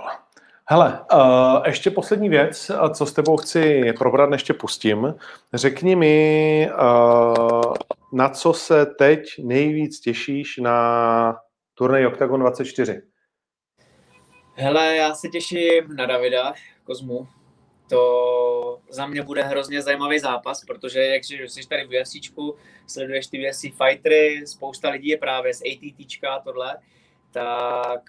C: Hele, uh, ještě poslední věc, co s tebou chci probrat, než pustím. Řekni mi, uh, na co se teď nejvíc těšíš na turnaj Octagon 24?
E: Hele, já se těším na Davida Kozmu. To za mě bude hrozně zajímavý zápas, protože jak jsi tady v UFC, sleduješ ty UFC fightery, spousta lidí je právě z ATT a tohle, tak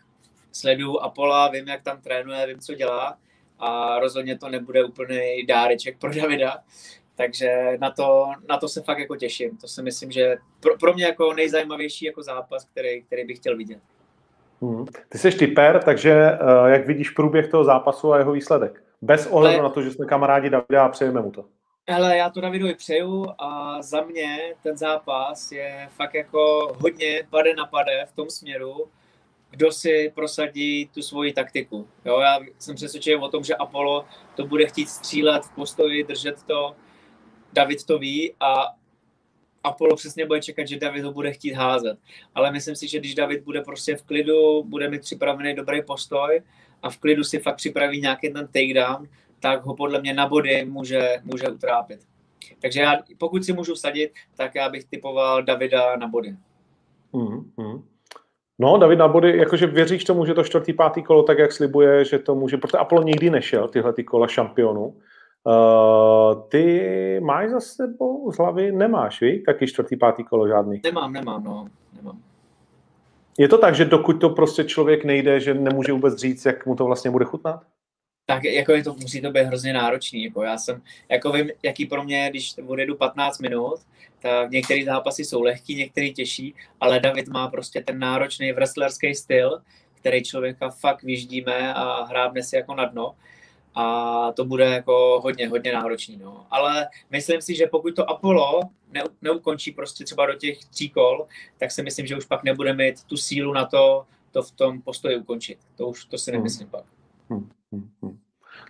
E: sleduju Apola, vím, jak tam trénuje, vím, co dělá a rozhodně to nebude úplný dáreček pro Davida. Takže na to, na to se fakt jako těším. To si myslím, že pro, pro mě jako nejzajímavější jako zápas, který, který bych chtěl vidět.
C: Hmm. Ty jsi typer, takže uh, jak vidíš průběh toho zápasu a jeho výsledek? Bez ohledu Ale... na to, že jsme kamarádi Davida a přejeme mu to.
E: Ale já to Davidovi přeju a za mě ten zápas je fakt jako hodně pade na pade v tom směru, kdo si prosadí tu svoji taktiku. Jo, já jsem přesvědčen o tom, že Apollo to bude chtít střílet v postoji, držet to, David to ví a Apollo přesně bude čekat, že David ho bude chtít házet. Ale myslím si, že když David bude prostě v klidu, bude mít připravený dobrý postoj a v klidu si fakt připraví nějaký ten takedown, tak ho podle mě na body může, může utrápit. Takže já, pokud si můžu vsadit, tak já bych typoval Davida na body.
C: Mm-hmm. No, David na body, jakože věříš tomu, že to čtvrtý, pátý kolo, tak jak slibuje, že to může, protože Apollo nikdy nešel, tyhle ty kola šampionu. Uh, ty máš za sebou z hlavy, nemáš, víš? Taky čtvrtý, pátý kolo žádný.
E: Nemám, nemám, no, nemám.
C: Je to tak, že dokud to prostě člověk nejde, že nemůže vůbec říct, jak mu to vlastně bude chutnat?
E: Tak jako je to, musí to být hrozně náročný. Jako já jsem, jako vím, jaký pro mě, když odjedu 15 minut, tak některé zápasy jsou lehký, některé těžší, ale David má prostě ten náročný wrestlerský styl, který člověka fakt vyždíme a hrábne si jako na dno a to bude jako hodně, hodně náročný. No. Ale myslím si, že pokud to Apollo ne, neukončí prostě třeba do těch tří kol, tak si myslím, že už pak nebude mít tu sílu na to, to v tom postoji ukončit. To už to si nemyslím hmm. pak. Hmm, hmm,
C: hmm.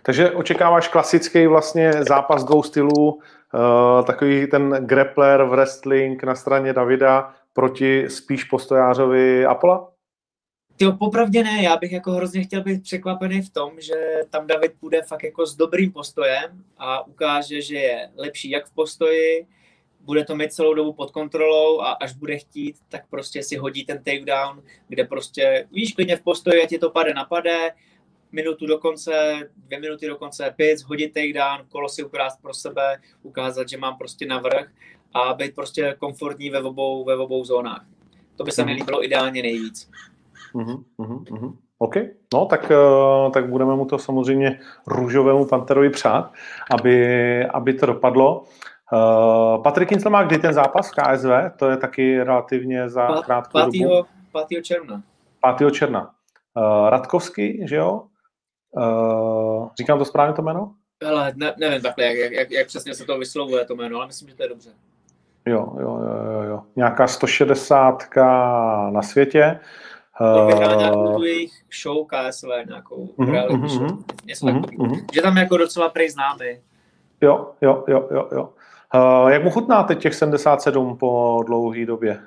C: Takže očekáváš klasický vlastně zápas dvou stylů, uh, takový ten grappler, wrestling na straně Davida proti spíš postojářovi Apola?
E: Ty popravdě ne, já bych jako hrozně chtěl být překvapený v tom, že tam David bude fakt jako s dobrým postojem a ukáže, že je lepší jak v postoji, bude to mít celou dobu pod kontrolou a až bude chtít, tak prostě si hodí ten takedown, kde prostě, víš, klidně v postoji, ti to pade na pade, minutu do konce, dvě minuty do konce, pět, hodit takedown, kolo si ukrást pro sebe, ukázat, že mám prostě navrh a být prostě komfortní ve obou, ve obou zónách. To by se mi líbilo ideálně nejvíc.
C: Uh-huh. OK, no tak, uh, tak budeme mu to samozřejmě růžovému panterovi přát, aby, aby to dopadlo. Uh, Patrik Kincel má kdy ten zápas v KSV? To je taky relativně za Pát, krátkou 5. dobu.
E: 5. června.
C: 5. června. Uh, Radkovský, že jo? Uh, říkám to správně to jméno?
E: Ale ne, nevím takhle, jak, jak, jak přesně se to vyslovuje to jméno, ale myslím, že to je dobře.
C: Jo, jo, jo, jo. Nějaká 160 na světě.
E: To vyhrál nějakou tu jejich show KSV, nějakou uh-huh, reality uh-huh, show, něco uh-huh, uh-huh. Že tam jako docela prej známý.
C: Jo, jo, jo, jo, jo. Uh, jak mu chutná teď těch 77 po dlouhé době?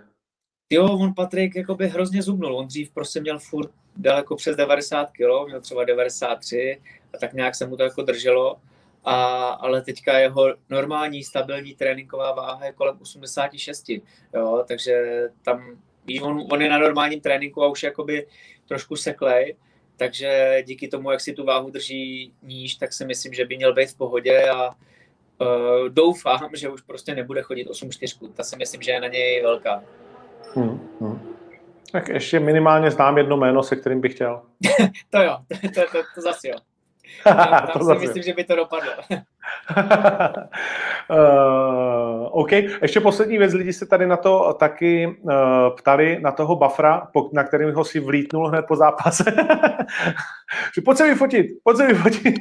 E: Jo, on Patrik jakoby hrozně zubnul. On dřív prostě měl furt daleko přes 90 kg, měl třeba 93 a tak nějak se mu to jako drželo. A, ale teďka jeho normální stabilní tréninková váha je kolem 86, jo, takže tam Víš, on, on je na normálním tréninku a už jakoby trošku seklej, takže díky tomu, jak si tu váhu drží níž, tak si myslím, že by měl být v pohodě a uh, doufám, že už prostě nebude chodit 8-4. Ta si myslím, že je na něj velká.
C: Hmm, hmm. Tak ještě minimálně znám jedno jméno, se kterým bych chtěl.
E: to jo, to, to, to, to zase jo. Tam, tam si zase. myslím, že by to dopadlo.
C: uh, OK, ještě poslední věc, lidi se tady na to taky uh, ptali, na toho buffera, na kterým ho si vlítnul hned po zápase. že pojď se vyfotit, pojď se vyfotit.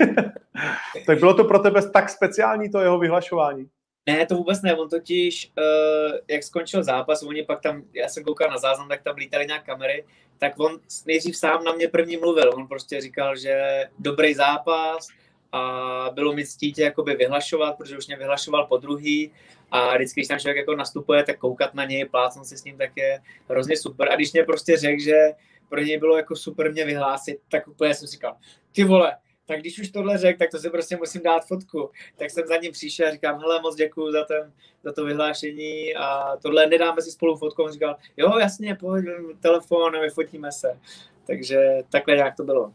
C: tak bylo to pro tebe tak speciální to jeho vyhlašování?
E: Ne, to vůbec ne, on totiž, uh, jak skončil zápas, oni pak tam, já jsem koukal na záznam, tak tam lítali nějak kamery, tak on nejdřív sám na mě první mluvil, on prostě říkal, že dobrý zápas a bylo mi ctítě jakoby vyhlašovat, protože už mě vyhlašoval po druhý a vždycky, když tam člověk jako nastupuje, tak koukat na něj, plácnout si s ním, tak je hrozně super. A když mě prostě řekl, že pro něj bylo jako super mě vyhlásit, tak úplně jsem říkal, ty vole, tak když už tohle řekl, tak to si prostě musím dát fotku. Tak jsem za ním přišel a říkám, hele, moc děkuju za, ten, za to vyhlášení a tohle nedáme si spolu fotku. On říkal, jo, jasně, pojď, telefon a vyfotíme se. Takže takhle nějak to bylo.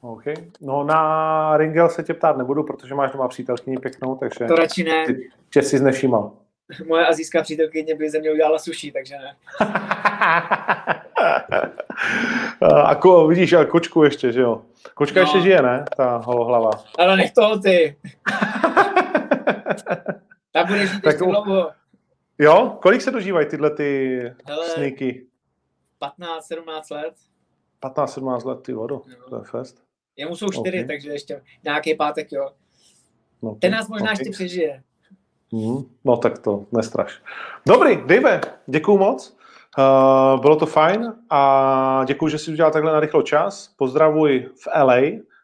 C: OK. No na Ringel se tě ptát nebudu, protože máš doma přítelkyni pěknou, takže...
E: To radši ne.
C: Tě jsi znešímal.
E: Moje azijská přítelkyně by ze mě udělala sushi, takže ne.
C: a ko, vidíš, a kočku ještě, že jo? Kočka no. ještě žije, ne? Ta holohlava.
E: Ale nech toho ty. Ta bude žít tak, ještě dlouho.
C: Jo? Kolik se dožívají tyhle ty Hele, sníky?
E: 15-17 let.
C: 15-17 let, ty vodo, no. to je fest.
E: Jemu jsou čtyři, okay. takže ještě nějaký pátek, jo. No. Ten nás možná okay. ještě přežije.
C: Mm, no tak to nestraš. Dobrý, Dave, děkuju moc. Uh, bylo to fajn a děkuji, že jsi udělal takhle na rychlo čas. Pozdravuj v LA.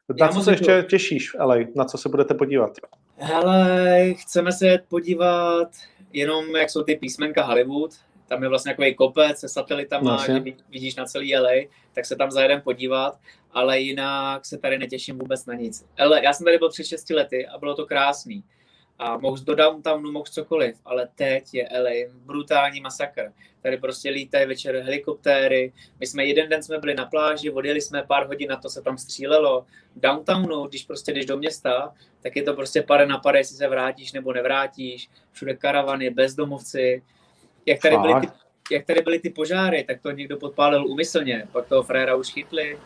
C: Na Já co se ještě těšíš v LA? Na co se budete podívat?
E: Hele, chceme se podívat jenom, jak jsou ty písmenka Hollywood. Tam je vlastně takový kopec se satelitama, no, že vidíš na celý LA, tak se tam zajedem podívat, ale jinak se tady netěším vůbec na nic. LA, já jsem tady byl před 6 lety a bylo to krásný a mohl do downtownu, mohl cokoliv, ale teď je LA brutální masakr. Tady prostě lítají večer helikoptéry. My jsme jeden den jsme byli na pláži, odjeli jsme pár hodin na to se tam střílelo. V downtownu, když prostě jdeš do města, tak je to prostě pare na pare, jestli se vrátíš nebo nevrátíš. Všude karavany, bezdomovci. Jak tady, byly ty, jak tady byly ty požáry, tak to někdo podpálil úmyslně, pak toho fréra už chytli.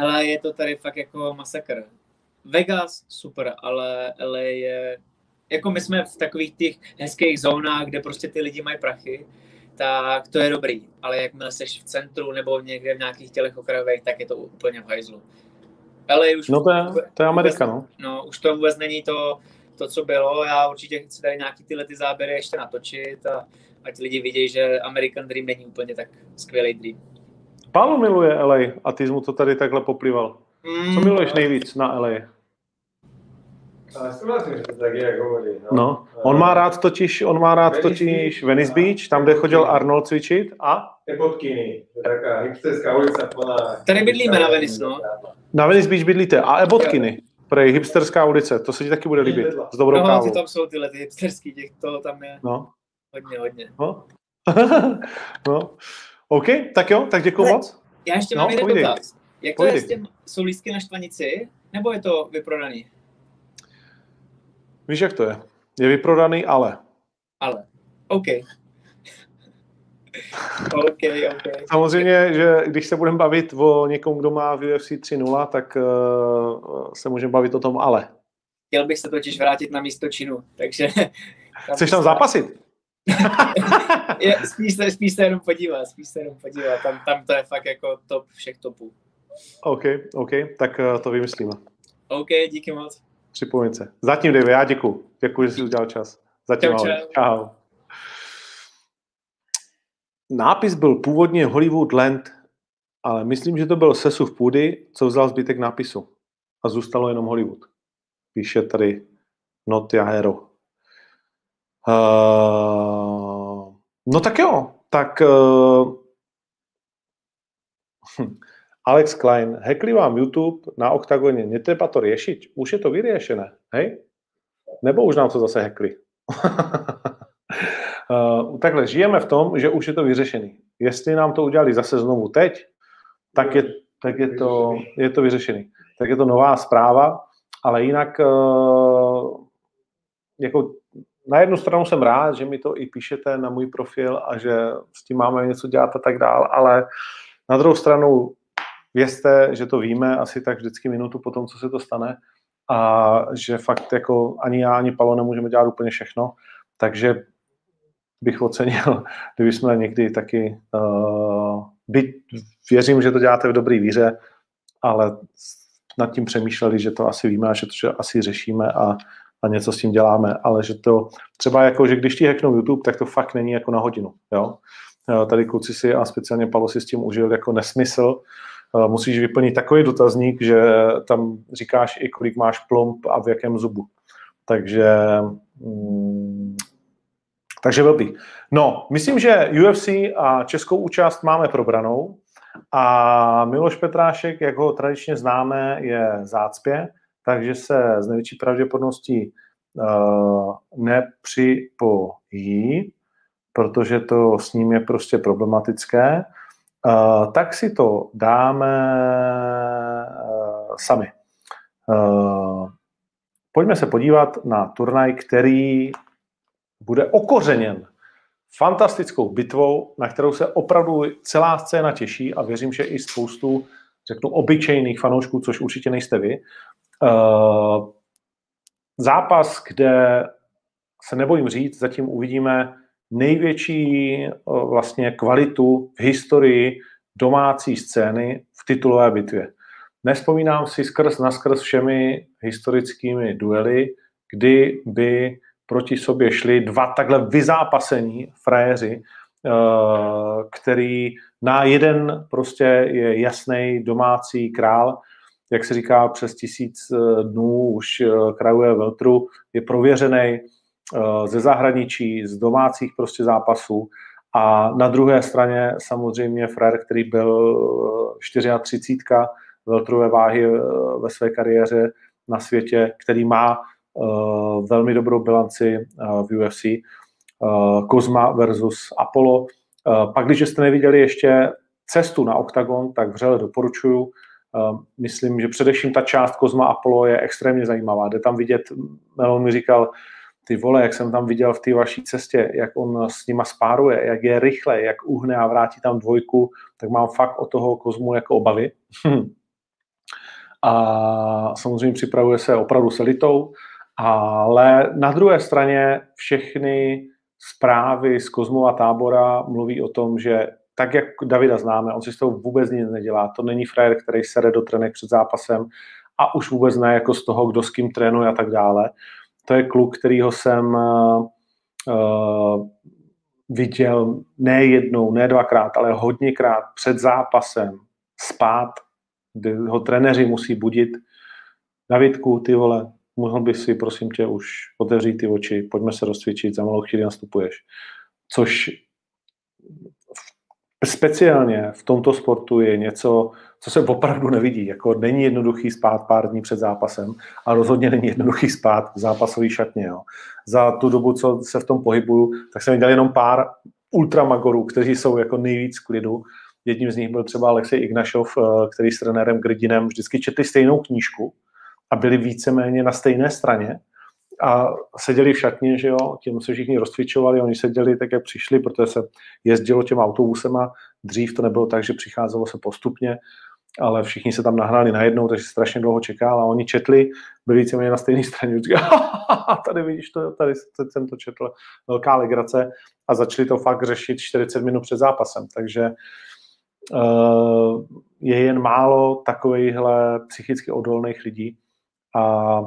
E: Ale je to tady fakt jako masakr. Vegas, super, ale LA je jako my jsme v takových těch hezkých zónách, kde prostě ty lidi mají prachy, tak to je dobrý. Ale jakmile seš v centru nebo někde v nějakých tělech okrajových, tak je to úplně v hajzlu. Ale už
C: no to je, to je Amerika,
E: vůbec, no. no. už to vůbec není to, to, co bylo. Já určitě chci tady nějaký tyhle ty záběry ještě natočit a ať lidi vidějí, že American Dream není úplně tak skvělý dream.
C: Pálo miluje LA a ty jsi mu to tady takhle poplival. Mm, co miluješ nejvíc na LA?
D: Ale souhlasím, že to tak je, jak hovorí. No.
C: no. On má rád totiž, on má rád Venice totiž Venice Beach, tam, kde chodil Arnold cvičit a?
D: Je taká hipsterská ulica plná.
E: Tady bydlíme na Venice, no.
C: Na Venice Beach bydlíte a Ebotkyny. Prej hipsterská ulice, to se ti taky bude líbit. S dobrou
E: no,
C: kávou.
E: ty tam jsou tyhle ty hipsterský, těch toho tam je no. hodně, hodně.
C: No. no. OK, tak jo, tak děkuji moc.
E: Já ještě no, mám jeden dotaz. Jak to je s těm, jsou lístky na štvanici, nebo je to vyprodaný?
C: Víš, jak to je? Je vyprodaný, ale.
E: Ale. OK. OK, OK.
C: Samozřejmě, že když se budeme bavit o někom, kdo má v UFC 3.0, tak uh, se můžeme bavit o tom ale.
E: Chtěl bych se totiž vrátit na místo činu, takže...
C: Tam Chceš tam zápasit?
E: je, spíš, se, spíš se jenom podívat, spíš se jenom podívat. Tam, tam to je fakt jako top všech topů.
C: OK, OK, tak uh, to vymyslíme.
E: OK, díky moc.
C: Připomínce. Zatím, Dave, já děkuji. Děkuji, že jsi udělal čas. Zatím čau, čau. čau. Nápis byl původně Hollywood Land, ale myslím, že to byl sesuv půdy, co vzal zbytek nápisu. A zůstalo jenom Hollywood. Píše tady Not a Hero. Uh, no tak jo, tak uh, Alex Klein, hackli vám YouTube na OKTAGONě, netreba to riešiť? Už je to vyriešené, hej? Nebo už nám to zase hackli? uh, takhle, žijeme v tom, že už je to vyřešený. Jestli nám to udělali zase znovu teď, tak je, tak je, to, je to vyřešený. Tak je to nová zpráva, ale jinak uh, jako na jednu stranu jsem rád, že mi to i píšete na můj profil a že s tím máme něco dělat a tak dál, ale na druhou stranu vězte, že to víme asi tak vždycky minutu po tom, co se to stane a že fakt jako ani já, ani Palo nemůžeme dělat úplně všechno, takže bych ocenil, kdyby jsme někdy taky, uh, byť věřím, že to děláte v dobrý víře, ale nad tím přemýšleli, že to asi víme a že to že asi řešíme a, a něco s tím děláme, ale že to třeba jako, že když ti hacknou YouTube, tak to fakt není jako na hodinu, jo. Tady kluci si a speciálně Palo si s tím užil jako nesmysl, musíš vyplnit takový dotazník, že tam říkáš i kolik máš plomb a v jakém zubu. Takže mm, takže blbý. No, myslím, že UFC a českou účast máme probranou a Miloš Petrášek, jak ho tradičně známe, je zácpě, takže se z největší pravděpodobností uh, nepřipojí, protože to s ním je prostě problematické, uh, tak si to dáme uh, sami. Uh, pojďme se podívat na turnaj, který bude okořeněn fantastickou bitvou, na kterou se opravdu celá scéna těší a věřím, že i spoustu, řeknu, obyčejných fanoušků, což určitě nejste vy. Uh, zápas, kde se nebojím říct, zatím uvidíme největší vlastně kvalitu v historii domácí scény v titulové bitvě. Nespomínám si skrz naskrz všemi historickými duely, kdy by proti sobě šli dva takhle vyzápasení frajeři, který na jeden prostě je jasný domácí král, jak se říká, přes tisíc eh, dnů už eh, krajuje Veltru, je prověřený ze zahraničí, z domácích prostě zápasů a na druhé straně samozřejmě frajer, který byl 34 Veltrové váhy ve své kariéře na světě, který má Eh, velmi dobrou bilanci eh, v UFC. Kozma eh, versus Apollo. Pak, když jste neviděli ještě cestu na OKTAGON, tak vřele doporučuju. Myslím, že především ta část Kozma Apollo je extrémně zajímavá. Jde tam vidět, Melon mi říkal, ty vole, jak jsem tam viděl v té vaší cestě, jak on s nima spáruje, jak je rychle, jak uhne a vrátí tam dvojku, tak mám fakt o toho Kozmu jako obavy. a samozřejmě připravuje se opravdu s. Ale na druhé straně všechny zprávy z Kozmova tábora mluví o tom, že tak, jak Davida známe, on si z toho vůbec nic nedělá. To není frajer, který sere do trenek před zápasem a už vůbec ne jako z toho, kdo s kým trénuje a tak dále. To je kluk, kterýho jsem uh, viděl ne jednou, ne dvakrát, ale hodněkrát před zápasem spát, kdy ho trenéři musí budit. Davidku, ty vole, mohl bych si, prosím tě, už otevřít ty oči, pojďme se rozcvičit, za malou chvíli nastupuješ. Což speciálně v tomto sportu je něco, co se opravdu nevidí. Jako není jednoduchý spát pár dní před zápasem a rozhodně není jednoduchý spát v zápasový šatně. Jo. Za tu dobu, co se v tom pohybuju, tak jsem viděl jenom pár ultramagorů, kteří jsou jako nejvíc klidu. Jedním z nich byl třeba Alexej Ignašov, eh, který s trenérem Grdinem vždycky četli stejnou knížku, a byli víceméně na stejné straně a seděli v šatně, že jo, tím se všichni rozcvičovali, oni seděli tak, jak přišli, protože se jezdilo těm autobusema, dřív to nebylo tak, že přicházelo se postupně, ale všichni se tam nahráli najednou, takže strašně dlouho čekal a oni četli, byli víceméně na stejné straně, tady vidíš to, tady jsem to četl, velká legrace. A začali to fakt řešit 40 minut před zápasem, takže uh, je jen málo takovýchhle psychicky odolných lidí, a,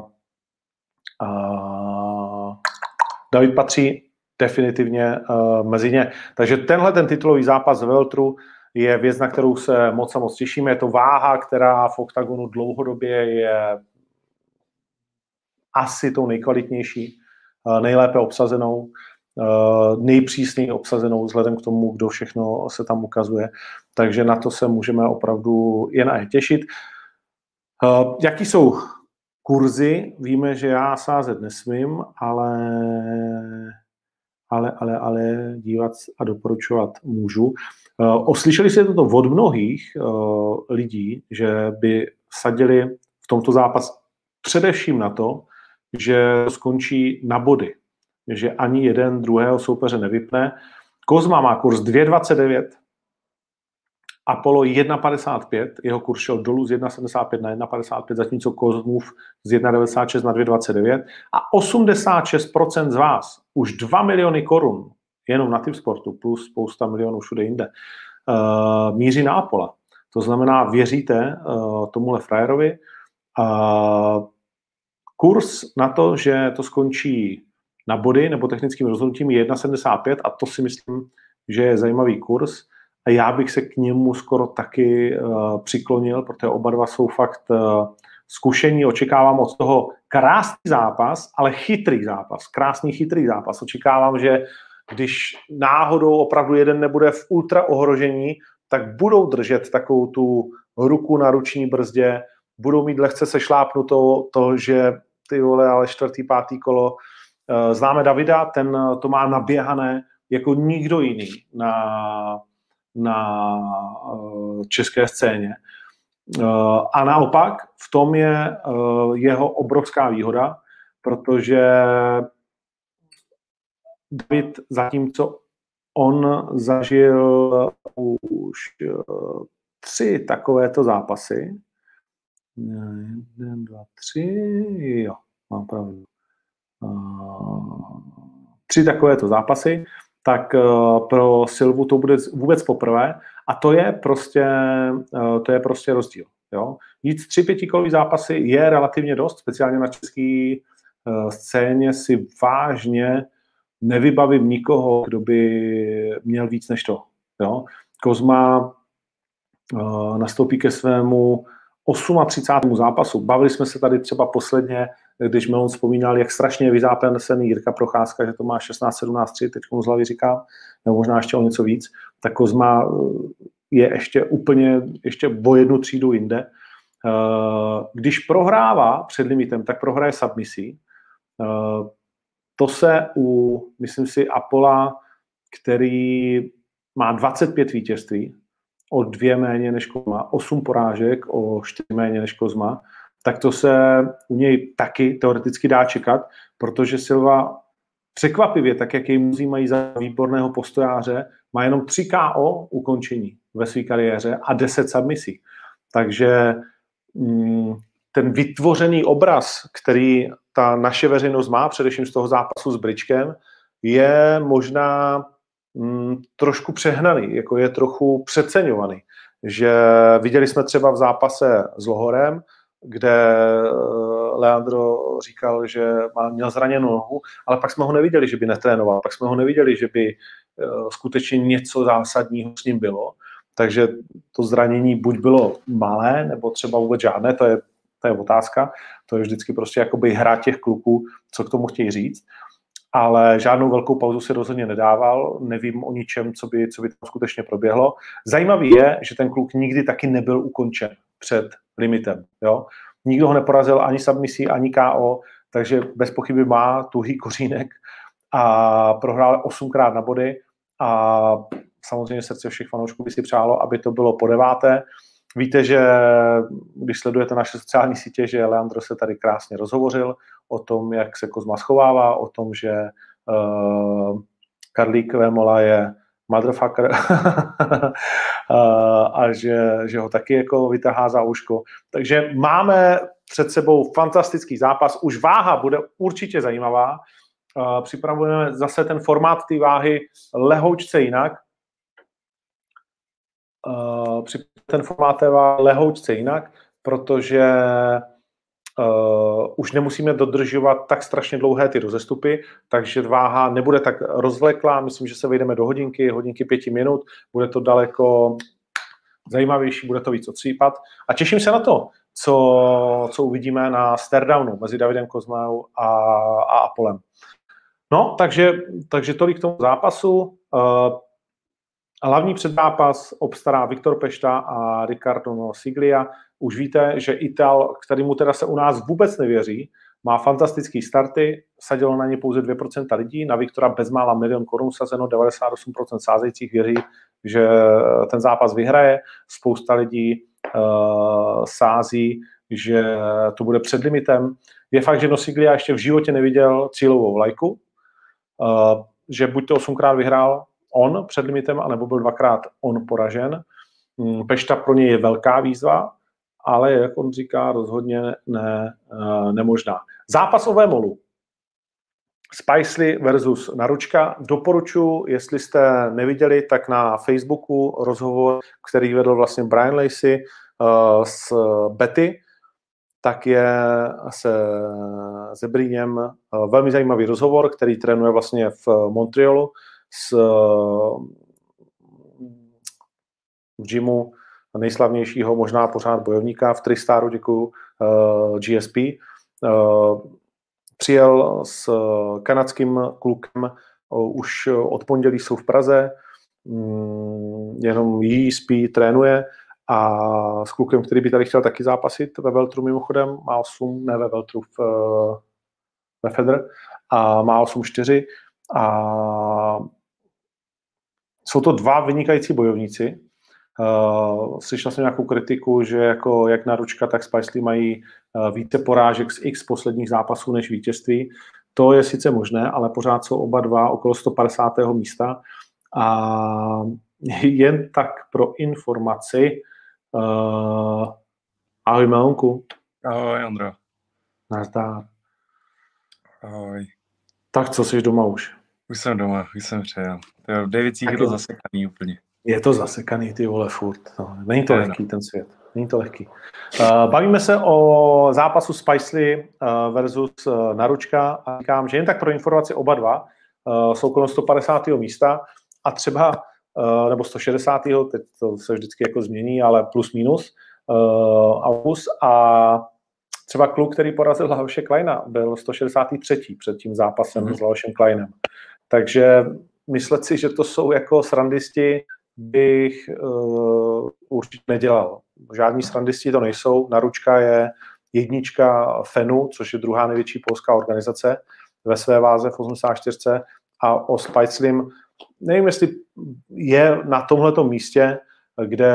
C: a David patří definitivně uh, mezi ně. Takže tenhle ten titulový zápas v Veltru je věc, na kterou se moc a moc těšíme. Je to váha, která v OKTAGONu dlouhodobě je asi tou nejkvalitnější, uh, nejlépe obsazenou, uh, nejpřísněji obsazenou vzhledem k tomu, kdo všechno se tam ukazuje. Takže na to se můžeme opravdu jen a jen těšit. Jaký jsou kurzy víme, že já sázet nesmím, ale, ale, ale, ale dívat a doporučovat můžu. Uh, oslyšeli jste toto od mnohých uh, lidí, že by sadili v tomto zápas především na to, že skončí na body, že ani jeden druhého soupeře nevypne. Kozma má kurz 2,29, Apollo 1,55, jeho kurz šel dolů z 1,75 na 1,55, zatímco Kozmův z 1,96 na 2,29 a 86% z vás, už 2 miliony korun, jenom na typ sportu, plus spousta milionů všude jinde, uh, míří na Apollo. To znamená, věříte uh, tomuhle frajerovi. Uh, na to, že to skončí na body nebo technickým rozhodnutím je 1,75 a to si myslím, že je zajímavý kurz a já bych se k němu skoro taky uh, přiklonil, protože oba dva jsou fakt uh, zkušení. Očekávám od toho krásný zápas, ale chytrý zápas, krásný chytrý zápas. Očekávám, že když náhodou opravdu jeden nebude v ultra ohrožení, tak budou držet takovou tu ruku na ruční brzdě, budou mít lehce se šlápnuto to, že ty vole, ale čtvrtý, pátý kolo. Uh, známe Davida, ten to má naběhané jako nikdo jiný na, na uh, české scéně. A naopak v tom je jeho obrovská výhoda, protože David, zatímco on zažil už tři takovéto zápasy, jeden, dva, tři, jo, mám pravdu. Tři takovéto zápasy, tak pro Silvu to bude vůbec poprvé a to je prostě, to je prostě rozdíl. Jo? Jít tři pětikolový zápasy je relativně dost, speciálně na české scéně si vážně nevybavím nikoho, kdo by měl víc než to. Jo? Kozma nastoupí ke svému 38. zápasu. Bavili jsme se tady třeba posledně, když Melon vzpomínal, jak strašně je vyzápasený Jirka Procházka, že to má 16-17-3, teď mu z hlavy říkám, nebo možná ještě o něco víc, tak Kozma eh, je ještě úplně, ještě o jednu třídu jinde. Eh, když prohrává před limitem, tak prohraje submisí. To se u, myslím si, Apola, který má 25 vítězství, o dvě méně než Kozma, osm porážek o čtyři méně než Kozma, tak to se u něj taky teoreticky dá čekat, protože Silva překvapivě, tak jak jej mnozí mají za výborného postojáře, má jenom 3 KO ukončení ve své kariéře a 10 submisí. Takže mm, ten vytvořený obraz, který ta naše veřejnost má, především z toho zápasu s Bričkem, je možná mm, trošku přehnaný, jako je trochu přeceňovaný. Že viděli jsme třeba v zápase s Lohorem, kde eh, Leandro říkal, že má, měl zraněnou nohu, ale pak jsme ho neviděli, že by netrénoval, pak jsme ho neviděli, že by eh, skutečně něco zásadního s ním bylo. Takže to zranění buď bylo malé, nebo třeba vůbec žádné, to je, to je otázka. To je vždycky prostě jakoby hra těch kluků, co k tomu chtějí říct ale žádnou velkou pauzu si rozhodně nedával, nevím o ničem, co by, co by tam skutečně proběhlo. Zajímavý je, že ten kluk nikdy taky nebyl ukončen před limitem. Jo? Nikdo ho neporazil ani submisí, ani KO, takže bez pochyby má tuhý kořínek a prohrál osmkrát na body a samozřejmě srdce všech fanoušků by si přálo, aby to bylo po deváté. Víte, že když sledujete naše sociální sítě, že Leandro se tady krásně rozhovořil o tom, jak se Kozma schovává, o tom, že uh, Karlík Vémola je motherfucker a že, že ho taky jako vytahá za uško. Takže máme před sebou fantastický zápas. Už váha bude určitě zajímavá. Připravujeme zase ten formát té váhy lehoučce jinak. Ten formát té váhy lehoučce jinak, protože Uh, už nemusíme dodržovat tak strašně dlouhé ty rozestupy, takže váha nebude tak rozvleklá, myslím, že se vejdeme do hodinky, hodinky pěti minut, bude to daleko zajímavější, bude to víc odsýpat a těším se na to, co, co uvidíme na Stardownu mezi Davidem Kozmou a, a Apolem. No, takže, takže tolik k tomu zápasu. Uh, hlavní předzápas obstará Viktor Pešta a Ricardo Siglia už víte, že Ital, kterýmu teda se u nás vůbec nevěří, má fantastický starty, sadilo na ně pouze 2% lidí, na Viktora bezmála milion korun sazeno, 98% sázejících věří, že ten zápas vyhraje, spousta lidí uh, sází, že to bude před limitem. Je fakt, že Nosiglia ještě v životě neviděl cílovou lajku, uh, že buď to osmkrát vyhrál on před limitem, anebo byl dvakrát on poražen. Um, Pešta pro něj je velká výzva, ale jak on říká, rozhodně ne, uh, nemožná. Zápas o Vémolu. Spicely versus Naručka. Doporučuji, jestli jste neviděli, tak na Facebooku rozhovor, který vedl vlastně Brian Lacey uh, s Betty, tak je se Zebríněm uh, velmi zajímavý rozhovor, který trénuje vlastně v Montrealu s uh, v gymu nejslavnějšího možná pořád bojovníka v Tristaru, děkuju, uh, GSP. Uh, přijel s kanadským klukem, už od pondělí jsou v Praze, mm, jenom jí spí, trénuje a s klukem, který by tady chtěl taky zápasit ve Veltru mimochodem, má 8, ne ve Veltru, v, ve Feder, a má 8-4 a jsou to dva vynikající bojovníci, Uh, slyšel jsem nějakou kritiku, že jako jak Naručka, tak Spicely mají uh, více porážek z x posledních zápasů než vítězství. To je sice možné, ale pořád jsou oba dva okolo 150. místa. A jen tak pro informaci, uh, ahoj Melonku.
E: Ahoj Ondro.
C: Nazdár.
E: Ahoj.
C: Tak co, jsi doma už?
E: Už jsem doma, už jsem přejel. V Davicích je to zasekaný úplně.
C: Je to zasekaný, ty vole, furt. No, není to lehký, ten svět. Není to lehký. Uh, bavíme se o zápasu Spicely uh, versus uh, Naručka a říkám, že jen tak pro informaci oba dva uh, jsou kolem 150. místa a třeba, uh, nebo 160. teď to se vždycky jako změní, ale plus minus, uh, August a třeba kluk, který porazil Lahoše Kleina, byl 163. před tím zápasem mm-hmm. s Lahošem Kleinem. Takže myslet si, že to jsou jako srandisti, bych uh, určitě nedělal. Žádní srandisti to nejsou. Naručka je jednička FENu, což je druhá největší polská organizace ve své váze v 84. A o Spiclim, nevím, jestli je na tomhle místě, kde,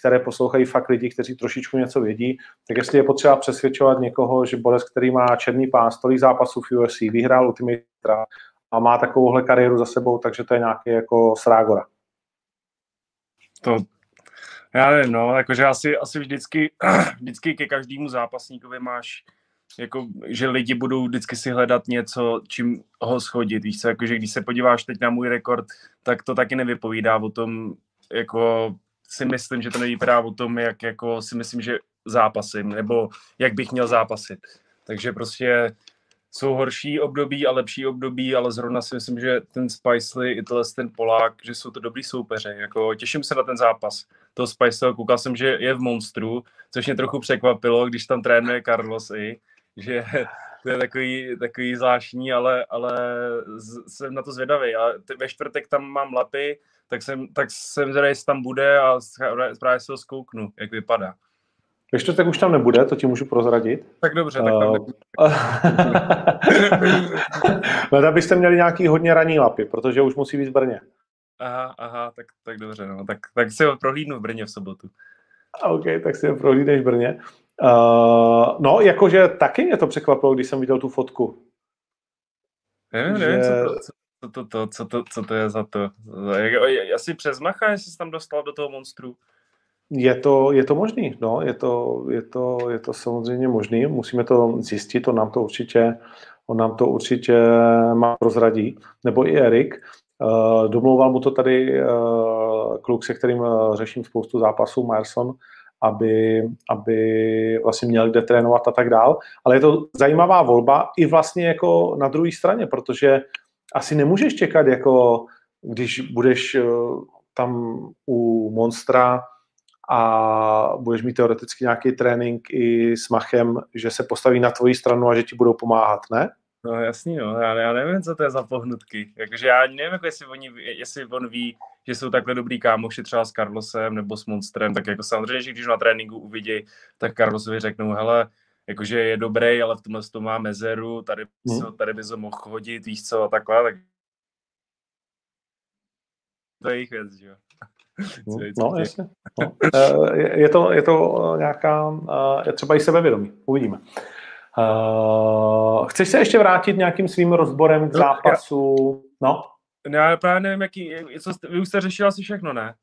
C: které poslouchají fakt lidi, kteří trošičku něco vědí, tak jestli je potřeba přesvědčovat někoho, že Borec, který má černý pás, tolik zápasů v UFC, vyhrál Ultimate a má takovouhle kariéru za sebou, takže to je nějaký jako srágora
E: to, já nevím, no, jakože asi, asi vždycky, vždycky ke každému zápasníkovi máš, jako, že lidi budou vždycky si hledat něco, čím ho schodit, víš co, jakože když se podíváš teď na můj rekord, tak to taky nevypovídá o tom, jako si myslím, že to nevypadá o tom, jak jako si myslím, že zápasím, nebo jak bych měl zápasit. Takže prostě jsou horší období a lepší období, ale zrovna si myslím, že ten Spicely i ten Polák, že jsou to dobrý soupeři. Jako, těším se na ten zápas. To Spicely, koukal jsem, že je v Monstru, což mě trochu překvapilo, když tam trénuje Carlos i, že to je takový, takový zvláštní, ale, ale jsem na to zvědavý. A ve čtvrtek tam mám lapy, tak jsem, tak jsem zvědavý, jestli tam bude a právě se ho zkouknu, jak vypadá.
C: Ve čtvrtek už tam nebude, to ti můžu prozradit.
E: Tak dobře, tak tam nebude.
C: Uh, byste měli nějaký hodně raní lapy, protože už musí být v Brně.
E: Aha, aha, tak, tak dobře, no. tak, tak si ho prohlídnu v Brně v sobotu.
C: OK, tak si ho prohlídneš v Brně. Uh, no, jakože taky mě to překvapilo, když jsem viděl tu fotku.
E: Nevím, že... nevím, co to, co to, to, co to, co to je za to. Asi přes Macha, jestli jsi tam dostal do toho monstru.
C: Je to, je to možný, no, je to, je, to, je to samozřejmě možný, musíme to zjistit, on nám to určitě, on nám to určitě má prozradí, nebo i Erik. Uh, domlouval mu to tady uh, kluk, se kterým uh, řeším spoustu zápasů, Myerson, aby, aby vlastně měl kde trénovat a tak dál. Ale je to zajímavá volba i vlastně jako na druhé straně, protože asi nemůžeš čekat, jako když budeš tam u Monstra a budeš mít teoreticky nějaký trénink i s Machem, že se postaví na tvoji stranu a že ti budou pomáhat, ne?
E: No jasný, no. Já, já nevím, co to je za pohnutky. Jakože já nevím, jako jestli, oni, jestli on ví, že jsou takhle dobrý kámoši třeba s Carlosem nebo s Monstrem, tak jako samozřejmě, že když na tréninku uvidí, tak Carlosovi řeknou, hele, jakože je dobrý, ale v tomhle to má mezeru, tady, hmm. tady by se mohl chodit, víš co, a takhle, tak to je jejich věc, že jo.
C: No, jasně. No. Eh, je, to, je to nějaká, je třeba i sebevědomí. Uvidíme. Uh, chceš se ještě vrátit nějakým svým rozborem k
E: No,
C: zápasu? No?
E: No, Já právě nevím, jaký, co jste, vy už jste řešil asi všechno, ne?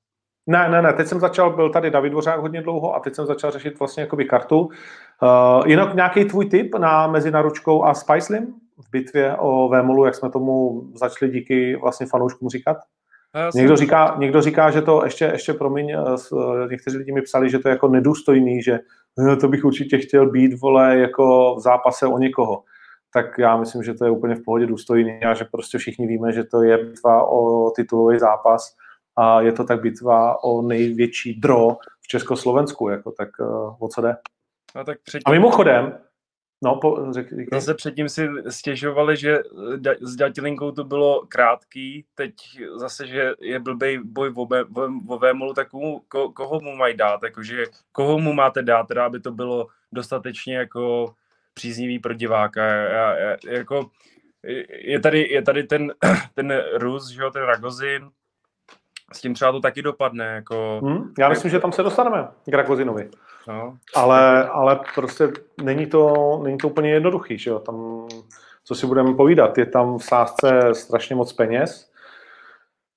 C: Ne, ne, ne, teď jsem začal, byl tady David Dvořák hodně dlouho a teď jsem začal řešit vlastně jakoby kartu. Uh, jinak nějaký tvůj tip na mezi Naručkou a Spicelim v bitvě o Vémolu, jak jsme tomu začali díky vlastně fanouškům říkat?
E: Jsem-
C: Někdo říká, někdo říká, že to ještě, ještě promiň, eh, eh, někteří lidi mi psali, že to je jako nedůstojný, že eh, to bych určitě chtěl být, vole, jako v zápase o někoho. Tak já myslím, že to je úplně v pohodě důstojný a že prostě všichni víme, že to je bitva o titulový zápas a je to tak bitva o největší dro v Československu, jako tak o co jde.
E: No, tak předtím,
C: A mimochodem, no, po, řek, říkej.
E: Zase předtím si stěžovali, že da, s Datilinkou to bylo krátký, teď zase, že je blbej boj o, Vé- o, o Vémolu, tak komu, ko, koho mu mají dát, jakože koho mu máte dát, teda, aby to bylo dostatečně jako příznivý pro diváka. Já, já, jako, je tady, je tady ten, ten Rus, že jo, ten Ragozin, s tím třeba to taky dopadne, jako,
C: Hm? Já myslím, že tam se dostaneme k Ragozinovi.
E: no.
C: Ale, ale prostě není to, není to úplně jednoduchý, že jo? Tam, co si budeme povídat, je tam v sázce strašně moc peněz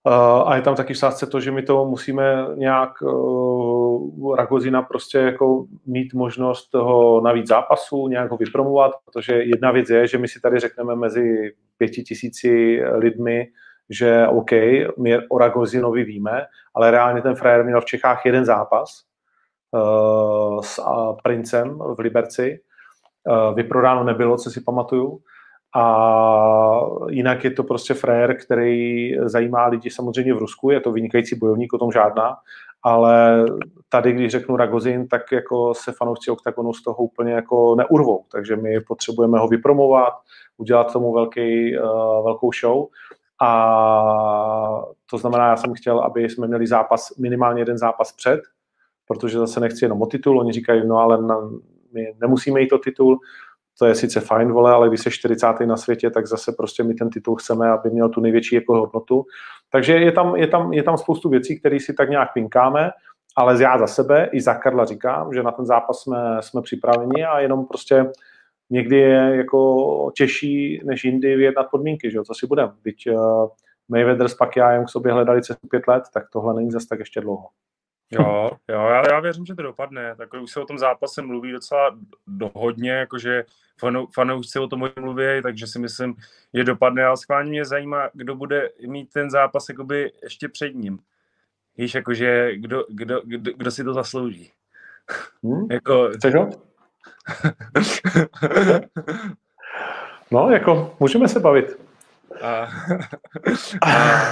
C: uh, a je tam taky v sázce to, že my to musíme nějak uh, Ragozina prostě jako mít možnost toho navíc zápasu, nějak ho vypromovat, protože jedna věc je, že my si tady řekneme mezi pěti tisíci lidmi, že OK, my o Ragozinovi víme, ale reálně ten frajer měl v Čechách jeden zápas, uh, s uh, Princem v Liberci. Uh, vyprodáno nebylo, co si pamatuju. A jinak je to prostě frajer, který zajímá lidi samozřejmě v Rusku, je to vynikající bojovník, o tom žádná, ale tady, když řeknu Ragozin, tak jako se fanoušci OKTAGONu z toho úplně jako neurvou, takže my potřebujeme ho vypromovat, udělat tomu velký, uh, velkou show a to znamená, já jsem chtěl, aby jsme měli zápas, minimálně jeden zápas před, protože zase nechci jenom o titul, oni říkají, no ale na, my nemusíme jít o titul, to je sice fajn, vole, ale když jsi 40. na světě, tak zase prostě my ten titul chceme, aby měl tu největší jako hodnotu. Takže je tam, je tam, je tam spoustu věcí, které si tak nějak pinkáme, ale já za sebe i za Karla říkám, že na ten zápas jsme, jsme připraveni a jenom prostě někdy je jako těžší než jindy vyjednat podmínky, že jo, co si budem. Byť uh, Mayweather s Pacquiaem k sobě hledali cestu pět let, tak tohle není zase tak ještě dlouho.
E: Jo, jo, já, já věřím, že to dopadne. Tak už se o tom zápase mluví docela do, hodně, jakože fanou, fanoušci o tom mluví, takže si myslím, že dopadne. Ale schválně mě zajímá, kdo bude mít ten zápas jakoby ještě před ním. Víš, jakože kdo, kdo, kdo, kdo si to zaslouží.
C: Hm?
E: jako...
C: Chceš ho? No, jako, můžeme se bavit.
E: A, a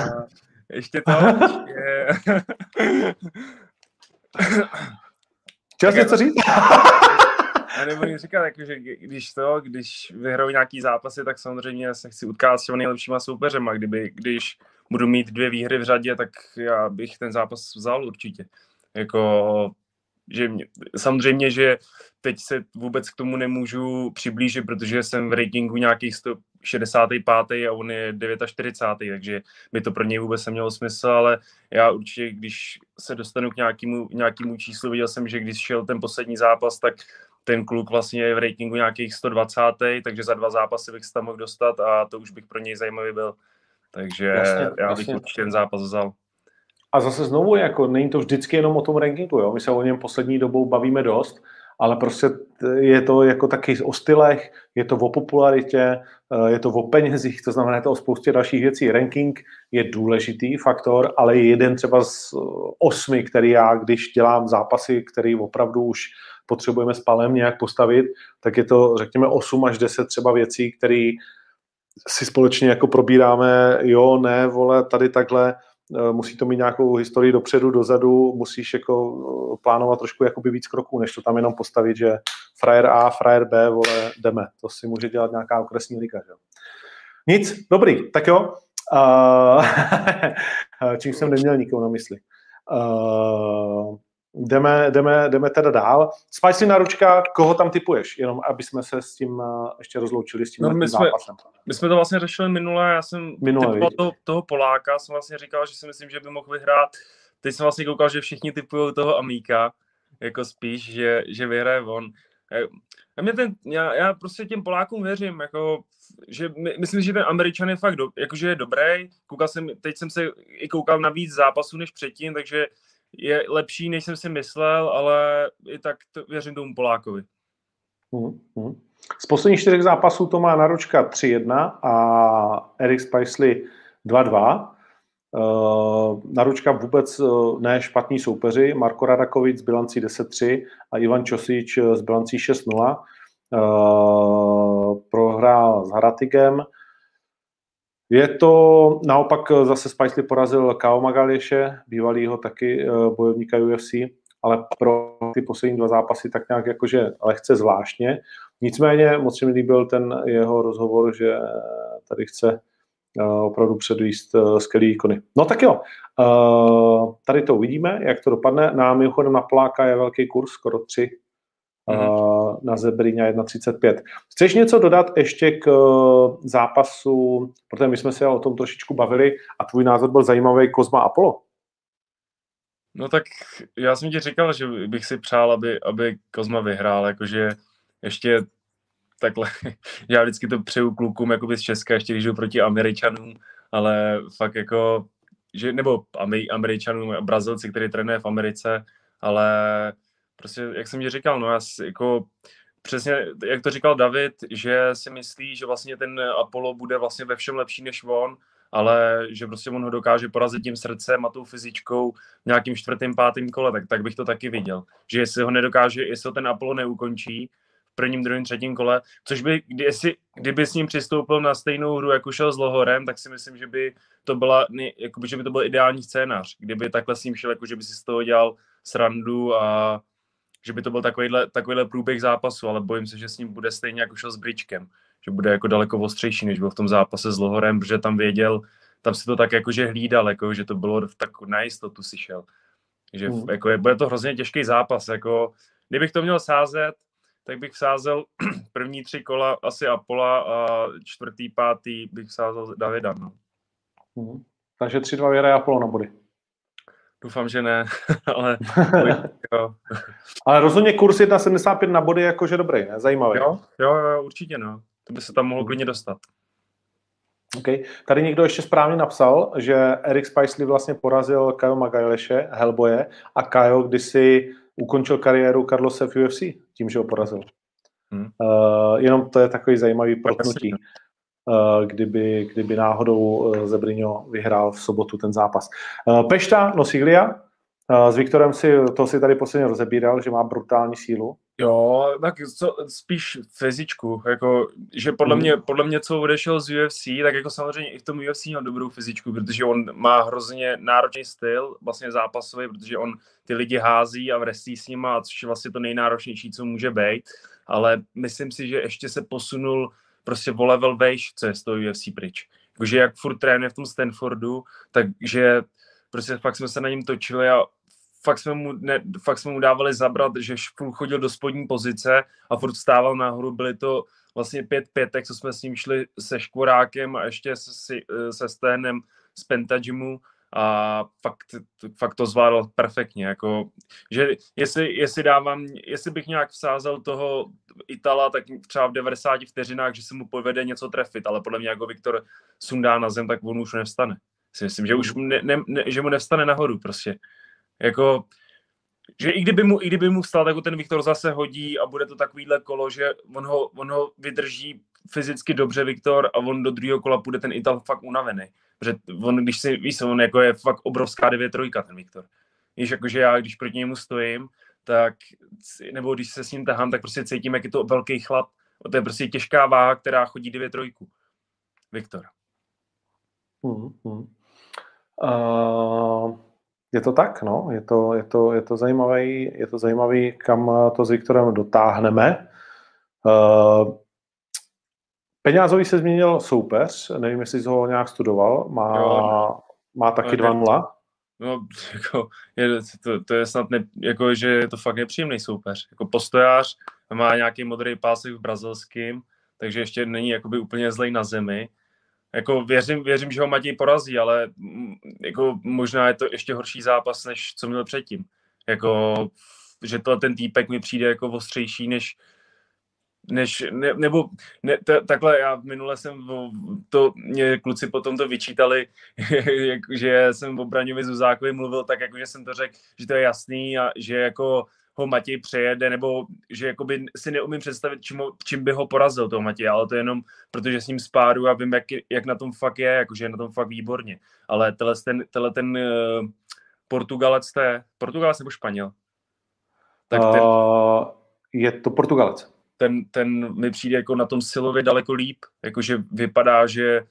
E: ještě to je...
C: Chtěl jsi něco říct?
E: Já nebudu říkat, jako, že když to, když vyhraju nějaký zápasy, tak samozřejmě se chci utkávat s těmi nejlepšíma soupeřema. Kdyby, když budu mít dvě výhry v řadě, tak já bych ten zápas vzal určitě. Jako, že mě, samozřejmě, že teď se vůbec k tomu nemůžu přiblížit, protože jsem v ratingu nějakých 165. a on je 49. takže by to pro něj vůbec nemělo smysl, ale já určitě, když se dostanu k nějakému, nějakému číslu, viděl jsem, že když šel ten poslední zápas, tak ten kluk vlastně je v ratingu nějakých 120, takže za dva zápasy bych se tam mohl dostat a to už bych pro něj zajímavý byl. Takže
C: Jasně,
E: já bych
C: jasně.
E: určitě ten zápas vzal.
C: A zase znovu, jako není to vždycky jenom o tom rankingu, jo? my se o něm poslední dobou bavíme dost, ale prostě je to jako taky o stylech, je to o popularitě, eh, je to o penězích, to znamená je to o spoustě dalších věcí. Ranking je důležitý faktor, ale je jeden třeba z osmi, který já, když dělám zápasy, který opravdu už potřebujeme s palem nějak postavit, tak je to, řekněme, 8 až 10 třeba věcí, které si společně jako probíráme, jo, ne, vole, tady takhle, musí to mít nějakou historii dopředu, dozadu, musíš jako eh, plánovat trošku jakoby víc kroků, než to tam jenom postavit, že frajer A, frajer B, vole, jdeme. To si může dělat nějaká okresní liga, že. Nic, dobrý, tak jo. Uh, čím jsem neměl nikoho na mysli. Uh, jdeme, jdeme, jdeme teda dál. Spicy naručka, koho tam typuješ? Jenom aby jsme se s tím uh, ještě rozloučili s tím
E: No, my jsme-
C: zápasem.
E: My jsme to vlastně řešili minule, já jsem
C: Minule,
E: typoval toho, toho Poláka, jsem vlastně říkal, že si myslím, že by mohl vyhrát. Teď jsem vlastně koukal, že všichni typují toho Amíka, jako spíš, že, že vyhraje on. A mě ten, já, já prostě těm Polákům věřím, jako, že my, myslím, že ten Američan je fakt, do, jakože je dobrý. Koukal jsem, teď jsem se i koukal na víc zápasů než předtím, takže je lepší, než jsem si myslel, ale i tak to, věřím tomu Polákovi.
C: Hmm, hmm. Z posledních čtyřech zápasů to má Naručka 3-1 a Erik Spicely 2-2. Uh, Naručka vůbec uh, ne špatní soupeři. Marko Radakovic s bilancí 10-3 a Ivan Čosič s bilancí 6-0. Uh, prohrál s Haratigem. Je to naopak zase Spicely porazil Kao Magalieše, bývalýho taky uh, bojovníka UFC, ale pro ty poslední dva zápasy tak nějak jakože lehce zvláštně. Nicméně moc se mi líbil ten jeho rozhovor, že tady chce eh, opravdu předvíst eh, skvělý výkony. No tak jo, eh, tady to uvidíme, jak to dopadne. Na mimochodem na Poláka je velký kurz, skoro 3 mm-hmm. Na Zebríňa 1,35. Chceš něco dodat ještě k zápasu, protože my jsme se o tom trošičku bavili a tvůj názor byl zajímavý, Kozma Apollo.
E: No tak já jsem ti říkal, že bych si přál, aby, aby Kozma vyhrál, jakože ještě takhle, já vždycky to přeju klukům jakoby z Česka, ještě když jdu proti Američanům, ale fakt jako, že, nebo Američanům, Brazilci, který trénuje v Americe, ale prostě, jak jsem ti říkal, no já jako přesně, jak to říkal David, že si myslí, že vlastně ten Apollo bude vlastně ve všem lepší než on, ale že prostě on ho dokáže porazit tím srdcem a tou fyzičkou v nějakým čtvrtým, pátým kole, tak, tak bych to taky viděl. Že jestli ho nedokáže, jestli ho ten Apollo neukončí, prvním, druhém, třetím kole, což by, jestli, kdyby s ním přistoupil na stejnou hru, jako šel s Lohorem, tak si myslím, že by to byla, jakoby, že by to byl ideální scénář, kdyby takhle s ním šel, jako že by si z toho dělal srandu a že by to byl takovýhle, takovýhle průběh zápasu, ale bojím se, že s ním bude stejně jako šel s Bričkem, že bude jako daleko ostřejší, než byl v tom zápase s Lohorem, protože tam věděl, tam si to tak jakože hlídal, jako, že to bylo tak na jistotu si šel. Že mm. jako je, bude to hrozně těžký zápas. Jako, kdybych to měl sázet, tak bych vsázel první tři kola asi Apola a čtvrtý, pátý bych vsázel Davida. No.
C: Mm. Takže tři, dva věra Apollo na body.
E: Doufám, že ne, ale jo.
C: Ale rozhodně kurz 1,75 na body jakože dobrý, ne? Zajímavý.
E: Jo, jo, jo, určitě no. To by se tam mohlo klidně dostat.
C: Okay. Tady někdo ještě správně napsal, že Eric Spicely vlastně porazil Kajo Magajleše, Hellboye, a Kajo kdysi ukončil kariéru Carlose v UFC tím, že ho porazil. Hmm. Uh, jenom to je takový zajímavý protnutí, kdyby, kdyby náhodou uh, Zebrino vyhrál v sobotu ten zápas. Uh, Pešta Nosiglia, s Viktorem si, to si tady posledně rozebíral, že má brutální sílu.
E: Jo, tak co, spíš fyzičku, jako, že podle hmm. mě, podle mě, co odešel z UFC, tak jako samozřejmě i v tom UFC měl dobrou fyzičku, protože on má hrozně náročný styl, vlastně zápasový, protože on ty lidi hází a vrestí s nima, což je vlastně to nejnáročnější, co může být, ale myslím si, že ještě se posunul prostě o level vejš, co je z toho UFC pryč. Jakože jak furt trénuje v tom Stanfordu, takže prostě fakt jsme se na něm točili a fakt jsme mu, ne, fakt jsme mu dávali zabrat, že furt chodil do spodní pozice a furt stával nahoru. Byly to vlastně pět pětek, co jsme s ním šli se Škvorákem a ještě se, se Sténem z Pentagymu a fakt, fakt to zvládl perfektně. Jako, že jestli, jestli, dávám, jestli bych nějak vsázel toho Itala, tak třeba v 90 vteřinách, že se mu povede něco trefit, ale podle mě jako Viktor sundá na zem, tak on už nevstane. Si myslím, že už ne, ne, ne, že mu nevstane nahoru prostě. Jako, že i kdyby mu, i kdyby mu vstal, tak ten Viktor zase hodí a bude to takovýhle kolo, že on ho, on ho vydrží fyzicky dobře Viktor a on do druhého kola půjde ten Ital fakt unavený. Protože on, když si, víš, on jako je fakt obrovská 9 trojka ten Viktor. Víš, jakože já, když proti němu stojím, tak, nebo když se s ním tahám, tak prostě cítím, jak je to velký chlap. To je prostě těžká váha, která chodí 9 trojku. Viktor.
C: Hmm, hmm. Uh, je to tak, no. Je to, je to, je to, zajímavý, je to zajímavý, kam to s Viktorem dotáhneme. Uh, Peňázový se změnil soupeř, nevím, jestli jsi ho nějak studoval, má, jo, má taky 2-0.
E: No, jako, je, to, to, je snad, ne, jako, že je to fakt nepříjemný soupeř. Jako postojář má nějaký modrý pásek v brazilským, takže ještě není jakoby úplně zlej na zemi jako věřím, věřím, že ho Matěj porazí, ale mm, jako možná je to ještě horší zápas, než co měl předtím. Jako, že to ten týpek mi přijde jako ostřejší než, než, ne, nebo ne, t, takhle já minule jsem to, mě kluci potom to vyčítali, jak, že jsem o Braňovi Zuzákovi mluvil tak, jako že jsem to řekl, že to je jasný a že jako ho Matěj přejede, nebo že jakoby si neumím představit, čím, čím by ho porazil toho Matěj, ale to je jenom protože s ním spáru a vím, jak, jak na tom fakt je, jakože je na tom fakt výborně. Ale tenhle ten, tenhle ten uh, Portugalec, to je Portugalec nebo Španěl?
C: Tak ten, uh, je to Portugalec.
E: Ten, ten mi přijde jako na tom silově daleko líp, jakože vypadá, že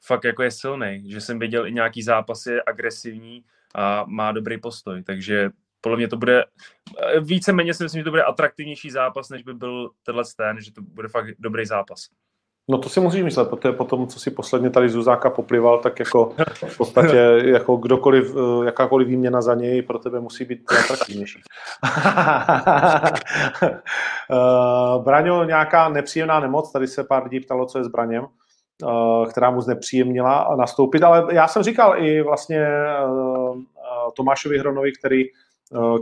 E: fakt jako je silný, že jsem viděl i nějaký zápasy, agresivní a má dobrý postoj, takže podle mě to bude, víceméně si myslím, že to bude atraktivnější zápas, než by byl tenhle ten, že to bude fakt dobrý zápas.
C: No to si musíš myslet, protože po tom, co si posledně tady Zuzáka poplival, tak jako v podstatě jako kdokoliv, eh, jakákoliv výměna za něj pro tebe musí být atraktivnější. Eh, Braňo, nějaká nepříjemná nemoc, tady se pár lidí ptalo, co je s Braněm, eh, která mu znepříjemnila nastoupit, ale já jsem říkal i vlastně Tomášovi Hronovi, který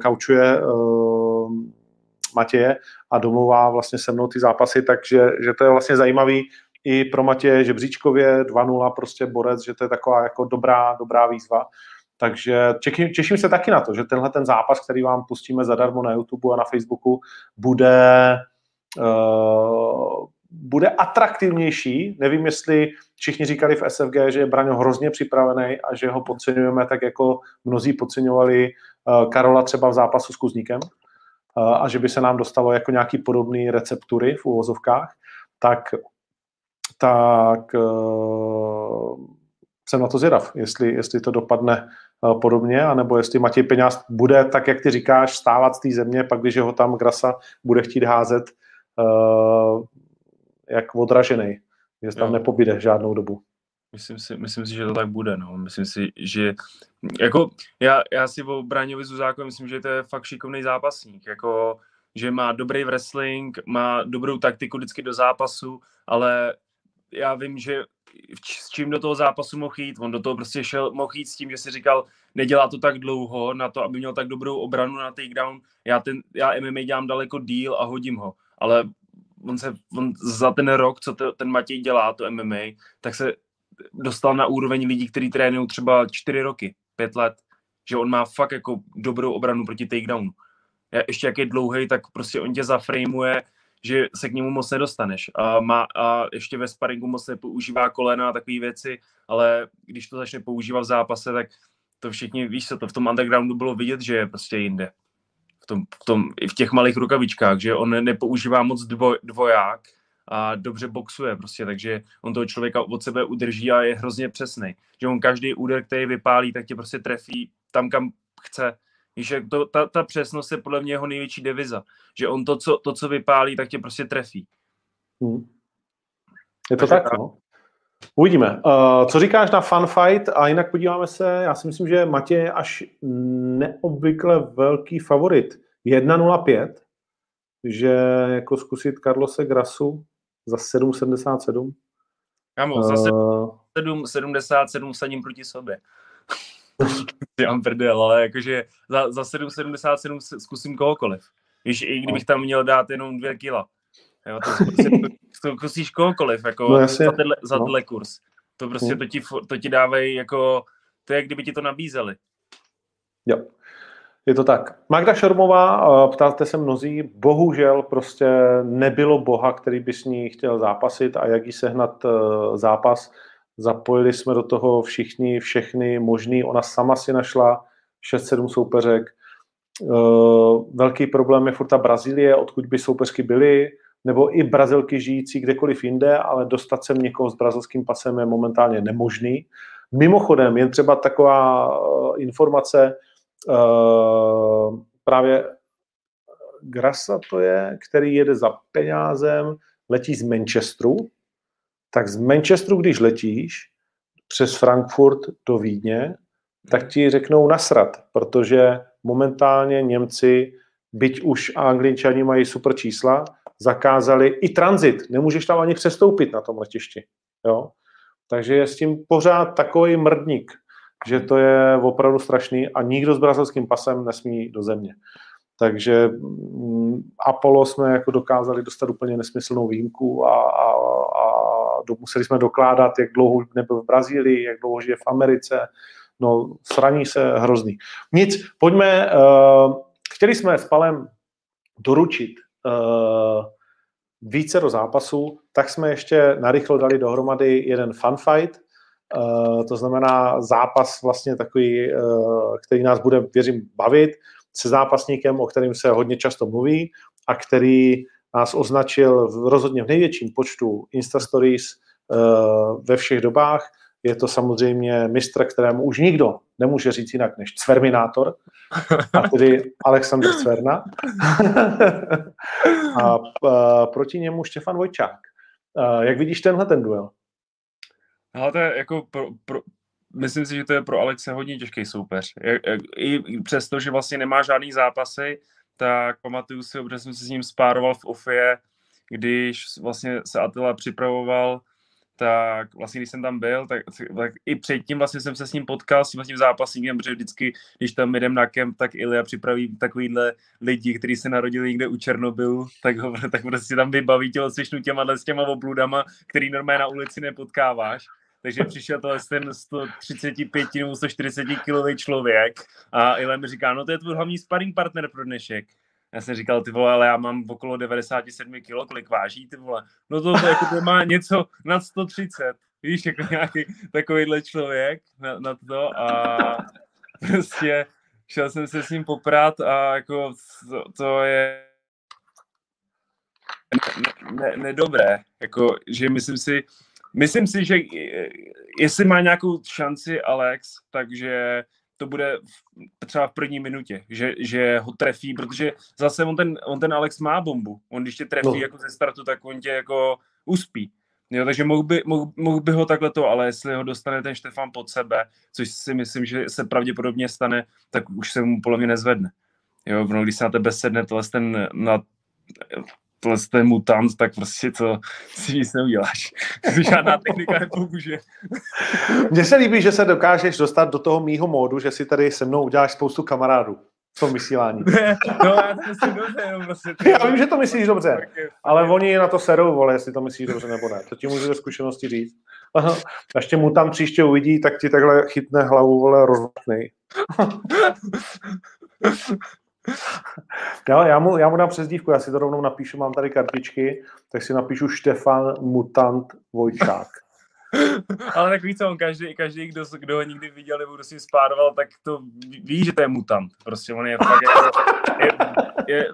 C: kaučuje Matěje a domluvá vlastně se mnou ty zápasy, takže že to je vlastně zajímavý i pro Matěje Žebříčkově 2-0 prostě borec, že to je taková jako dobrá, dobrá výzva. Takže těším, těším se taky na to, že tenhle ten zápas, který vám pustíme zadarmo na YouTube a na Facebooku, bude, uh, bude atraktivnější. Nevím, jestli všichni říkali v SFG, že je Braňo hrozně připravený a že ho podceňujeme tak, jako mnozí podceňovali uh, Karola třeba v zápasu s Kuzníkem a že by se nám dostalo jako nějaký podobný receptury v uvozovkách, tak, tak uh, jsem na to zvědav, jestli, jestli to dopadne uh, podobně, anebo jestli Matěj Peňáz bude, tak jak ty říkáš, stávat z té země, pak když ho tam Grasa bude chtít házet uh, jak odražený, že tam nepobíde žádnou dobu.
E: Myslím si, myslím si, že to tak bude, no. Myslím si, že jako já, já si o Bráňovi Zuzákovi myslím, že to je fakt šikovný zápasník, jako že má dobrý wrestling, má dobrou taktiku vždycky do zápasu, ale já vím, že s čím do toho zápasu mohl jít. On do toho prostě šel, mohl jít s tím, že si říkal, nedělá to tak dlouho na to, aby měl tak dobrou obranu na takedown. Já, ten, já MMA dělám daleko díl a hodím ho. Ale on se on za ten rok, co to, ten Matěj dělá, to MMA, tak se dostal na úroveň lidí, kteří trénují třeba čtyři roky, pět let, že on má fakt jako dobrou obranu proti takedownu. Ještě jak je dlouhý, tak prostě on tě zaframeuje, že se k němu moc nedostaneš. A, má, a ještě ve sparingu moc nepoužívá kolena a takové věci, ale když to začne používat v zápase, tak to všichni, víš co, to v tom undergroundu bylo vidět, že je prostě jinde. V, tom, v, tom, i v těch malých rukavičkách, že on nepoužívá moc dvoj, dvoják, a dobře boxuje prostě, takže on toho člověka od sebe udrží a je hrozně přesný. Že on každý úder, který vypálí, tak tě prostě trefí tam, kam chce. Víš, to, ta, ta přesnost je podle mě jeho největší deviza. Že on to, co, to, co vypálí, tak tě prostě trefí.
C: Hmm. Je to tak, no. Uvidíme. Uh, co říkáš na fun fight? A jinak podíváme se, já si myslím, že Matěj je až neobvykle velký favorit. 1.05, že jako zkusit Carlose Grasu za 7,77.
E: Kámo, za 7,77 eh. sadím proti sobě. Já mám prdel, ale jakože za, za 7,77 zkusím kohokoliv. Víš, i kdybych tam měl dát jenom dvě kila. Jo, to, prostě, to zkusíš kohokoliv, jako no, jasně. za, tenhle, za no. kurz. To prostě, no. to ti, to ti dávají jako, to je, jak kdyby ti to nabízeli.
C: Jo. Je to tak. Magda Šormová, eh, ptáte se mnozí, bohužel prostě nebylo boha, který by s ní chtěl zápasit a jak jí sehnat eh, zápas. Zapojili jsme do toho všichni, všechny možný. Ona sama si našla 6-7 soupeřek. Eh, velký problém je furt ta Brazílie, odkud by soupeřky byly, nebo i Brazilky žijící kdekoliv jinde, ale dostat sem někoho s brazilským pasem je momentálně nemožný. Mimochodem, jen třeba taková informace, Uh, právě Grasa to je, který jede za penězem, letí z Manchesteru, tak z Manchesteru, když letíš přes Frankfurt do Vídně, tak ti řeknou nasrat, protože momentálně Němci, byť už Angličani mají super čísla, zakázali i tranzit. Nemůžeš tam ani přestoupit na tom letišti. Jo? Takže je s tím pořád takový mrdník že to je opravdu strašný a nikdo s brazilským pasem nesmí do země. takže mm, Apollo jsme jako dokázali dostat úplně nesmyslnou výjimku a, a, a museli jsme dokládat, jak dlouho nebyl v Brazílii, jak dlouho žije v Americe, no sraní se hrozný. Nic, pojďme, uh, chtěli jsme s Palem doručit uh, více do zápasů, tak jsme ještě narychlo dali dohromady jeden fun fight, uh, to znamená zápas vlastně takový, uh, který nás bude, věřím, bavit se zápasníkem, o kterým se hodně často mluví a který nás označil v, rozhodně v největším počtu Insta Stories uh, ve všech dobách. Je to samozřejmě mistr, kterému už nikdo nemůže říct jinak než Cverminátor, a tedy Aleksandr Cverna. a proti němu Štefan Vojčák. Jak vidíš tenhle ten duel?
E: Ale to je jako pro, pro, myslím si, že to je pro Alexe hodně těžký soupeř. I přesto, že vlastně nemá žádný zápasy, tak pamatuju si, že jsem se s ním spároval v Ofie, když vlastně se Attila připravoval tak vlastně když jsem tam byl, tak, tak i předtím vlastně jsem se s ním potkal, s tím, tím zápasníkem, protože vždycky, když tam jdem na kemp, tak Ilia připraví takovýhle lidi, kteří se narodili někde u Černobylu, tak, ho, tak prostě tam vybaví tělocvičnu těma s těma obludama, který normálně na ulici nepotkáváš. Takže přišel to ten 135 nebo 140 kilový člověk a Ilia mi říká, no to je tvůj hlavní sparring partner pro dnešek. Já jsem říkal, ty vole, ale já mám okolo 97 kg, kolik váží, ty vole. No to, to, jako to má něco nad 130. Víš, jako nějaký takovýhle člověk na, na to a prostě šel jsem se s ním poprat a jako to, to je nedobré. Ne, ne jako, že myslím si, myslím si, že jestli má nějakou šanci Alex, takže to bude třeba v první minutě, že, že ho trefí, protože zase on ten, on ten Alex má bombu. On když tě trefí no. jako ze startu, tak on tě jako uspí. Jo, takže mohl by, mohl, mohl by ho takhle to, ale jestli ho dostane ten Štefan pod sebe, což si myslím, že se pravděpodobně stane, tak už se mu podle mě nezvedne. Jo, no, když se na tebe sedne tohle ten na ten mutant, tak prostě to si nic neuděláš. Žádná technika nepomůže.
C: Mně se líbí, že se dokážeš dostat do toho mýho módu, že si tady se mnou uděláš spoustu kamarádů v tom vysílání.
E: no, já to myslím dobře, no, prostě
C: Já vím, že to myslíš dobře, ale oni na to serou, vole, jestli to myslíš dobře nebo ne. To ti můžu ze zkušenosti říct. Až tě mu tam příště uvidí, tak ti takhle chytne hlavu, vole, rozvatnej. Já, já, mu, já mu dám přezdívku, já si to rovnou napíšu, mám tady kartičky, tak si napíšu Štefan Mutant Vojčák.
E: Ale tak víc, on každý, každý kdo, kdo ho nikdy viděl nebo kdo si spároval, tak to ví, že to je mutant. Prostě on je fakt jako, je, je,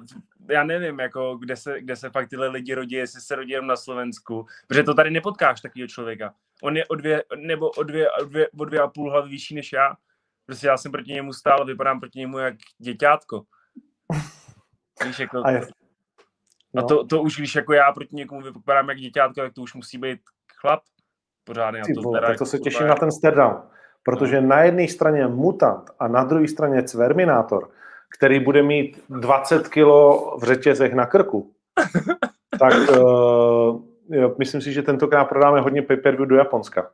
E: já nevím, jako, kde, se, kde se fakt tyhle lidi rodí, jestli se rodí na Slovensku, protože to tady nepotkáš takového člověka. On je o dvě, nebo o dvě, o dvě, o dvě a půl hlavy vyšší než já. Prostě já jsem proti němu stál, vypadám proti němu jak děťátko. Víš, jako... A, no. a to, to, už, když jako já proti někomu vypadám jak děťátko, tak to už musí být chlap pořádný.
C: Ty to, vole, tak to se těším na ten stare protože no. na jedné straně mutant a na druhé straně cverminátor, který bude mít 20 kilo v řetězech na krku, tak uh, jo, myslím si, že tentokrát prodáme hodně pay do Japonska.